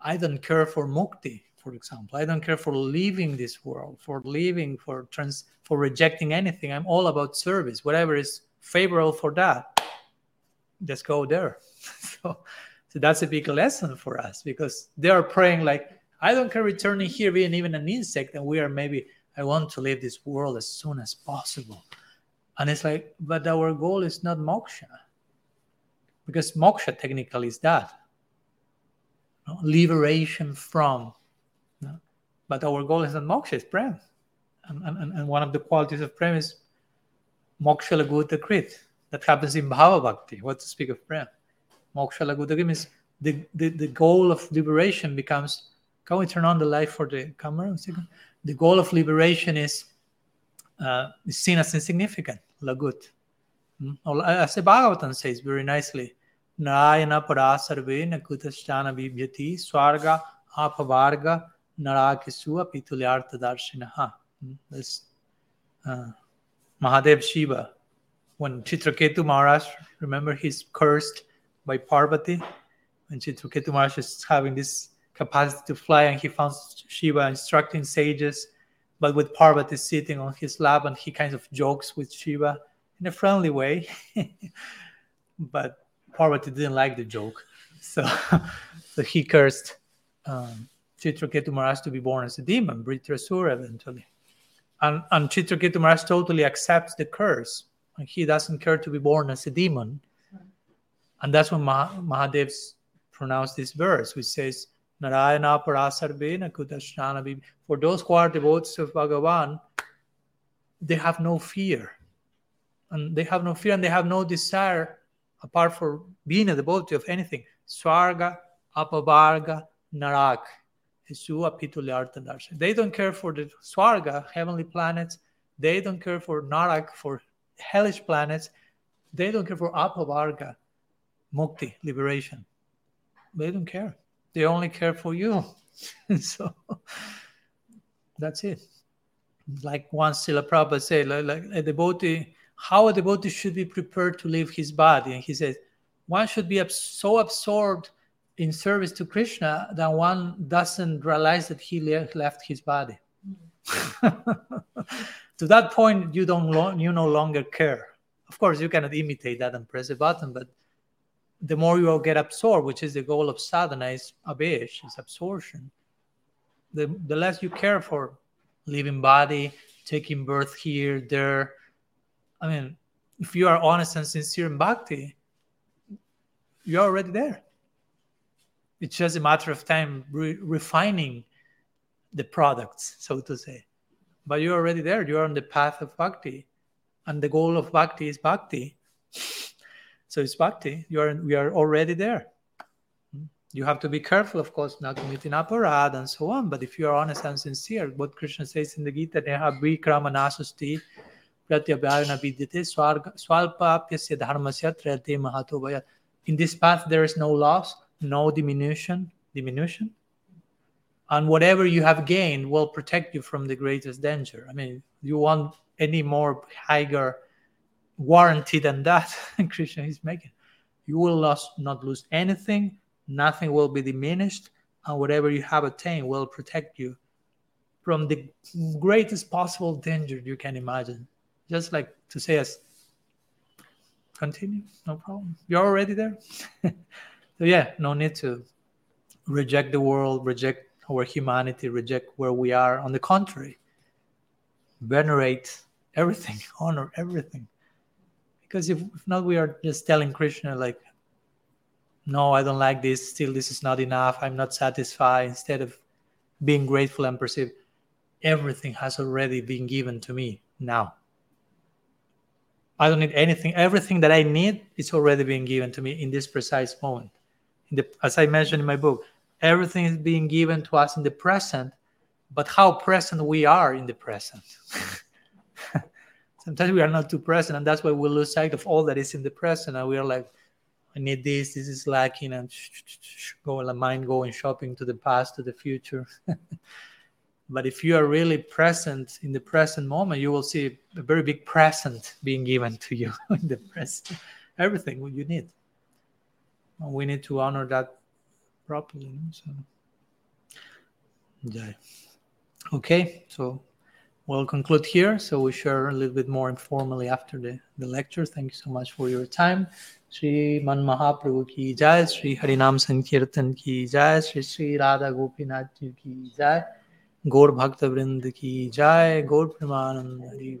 I don't care for mukti for example. I don't care for leaving this world, for leaving, for trans, for rejecting anything. I'm all about service. Whatever is favorable for that, just go there. so, so that's a big lesson for us because they are praying like, I don't care returning here being even an insect, and we are maybe I want to leave this world as soon as possible. And it's like, but our goal is not moksha. Because moksha technically is that. Liberation from but our goal is not moksha, it's prem. And, and, and one of the qualities of prem is moksha laguta krit. That happens in Bhava Bhakti. What to speak of prem? Moksha laguta krit means the, the, the goal of liberation becomes. Can we turn on the light for the camera? The goal of liberation is, uh, is seen as insignificant, lagut. Hmm? Or as the Bhagavatam says very nicely, Narayana Parasarve Nakutashana Vibhyati Swarga Apavarga Narakisua Pitulyartha Darshinaha. Hmm, this uh, Mahadev Shiva. When Chitraketu Maharaj, remember he's cursed by Parvati. When Chitraketu Maharaj is having this capacity to fly and he found Shiva instructing sages, but with Parvati sitting on his lap and he kind of jokes with Shiva in a friendly way. but Parvati didn't like the joke. So, so he cursed um, Chitraketu to be born as a demon, Vritrasura eventually. And, and Chitraketu totally accepts the curse. And he doesn't care to be born as a demon. And that's when Mah- Mahadev pronounced this verse, which says, Narayana Parasarvena Kudashnana For those who are devotees of Bhagavan, they have no fear. And they have no fear and they have no desire apart from being a devotee of anything. Swarga, Apavarga, Narak. They don't care for the Swarga, heavenly planets. They don't care for Narak, for hellish planets. They don't care for Apavarga, Mukti, liberation. They don't care. They only care for you. so that's it. Like once Srila Prabhupada said, like, like a devotee how a devotee should be prepared to leave his body. And he says, one should be so absorbed in service to Krishna that one doesn't realize that he left his body. to that point, you don't lo- you no longer care. Of course, you cannot imitate that and press a button, but the more you will get absorbed, which is the goal of sadhana, is abesh, is absorption. The, the less you care for living body, taking birth here, there, I mean, if you are honest and sincere in bhakti, you're already there. It's just a matter of time re- refining the products, so to say. But you're already there. You're on the path of bhakti. And the goal of bhakti is bhakti. So it's bhakti. You are, we are already there. You have to be careful, of course, not committing aparadh and so on. But if you are honest and sincere, what Krishna says in the Gita, neha vikrama nasasti vidyate swalpapyasya dharmasya trayate mahato. In this path, there is no loss, no diminution, diminution. And whatever you have gained will protect you from the greatest danger. I mean, you want any more higher warranty than that Krishna is making. You will not lose anything, nothing will be diminished, and whatever you have attained will protect you from the greatest possible danger you can imagine just like to say us continue no problem you're already there so yeah no need to reject the world reject our humanity reject where we are. On the contrary venerate everything honor everything. Because if, if not we are just telling krishna like no i don't like this. Still this is not enough. I'm not satisfied. Instead of being grateful and perceive everything has already been given to me now. I don't need anything. Everything that I need is already being given to me in this precise moment. The, as I mentioned in my book, everything is being given to us in the present, but how present we are in the present. Sometimes we are not too present, and that's why we lose sight of all that is in the present, and we are like, I need this, this is lacking, and go, mind going shopping to the past, to the future. But if you are really present in the present moment, you will see a very big present being given to you in the present. Everything you need we need to honor that properly. So, yeah. Okay, so we'll conclude here. So we share a little bit more informally after the, the lecture. Thank you so much for your time. Sri Man Mahaprabhu ki jai, Sri Harinam Sankirtan ki jai, Sri Sri Radha Gopinath ki jai, Gaur Bhakta Vrind ki jai, Gaur Premanand Hari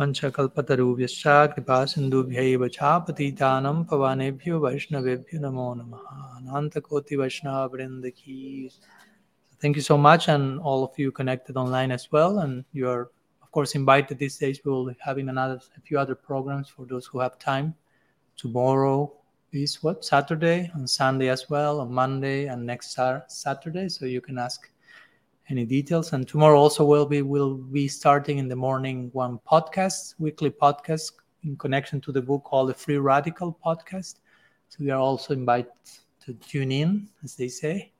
वंशकल्पतरुभ्यश्च कृपा सिन्धुभ्यैव चापतितानं पवनेभ्यो वैष्णवेभ्यो नमो नमः अनन्तकोटि वैष्णव वृंद की Thank you so much, and all of you connected online as well. And you are, of course, invited these days. We will be having another, a few other programs for those who have time. Tomorrow is what Saturday, on Sunday as well, on Monday, and next Saturday. So you can ask any details. And tomorrow also will be will be starting in the morning one podcast, weekly podcast in connection to the book called the Free Radical Podcast. So we are also invited to tune in, as they say.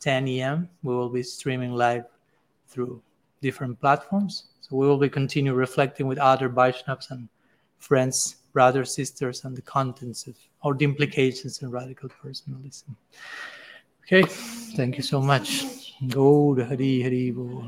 10 a.m. We will be streaming live through different platforms. So we will be continue reflecting with other Vaishnavas and friends, brothers, sisters, and the contents of or the implications in radical personalism. Okay, thank you so much. Go to Hari Hari Bol.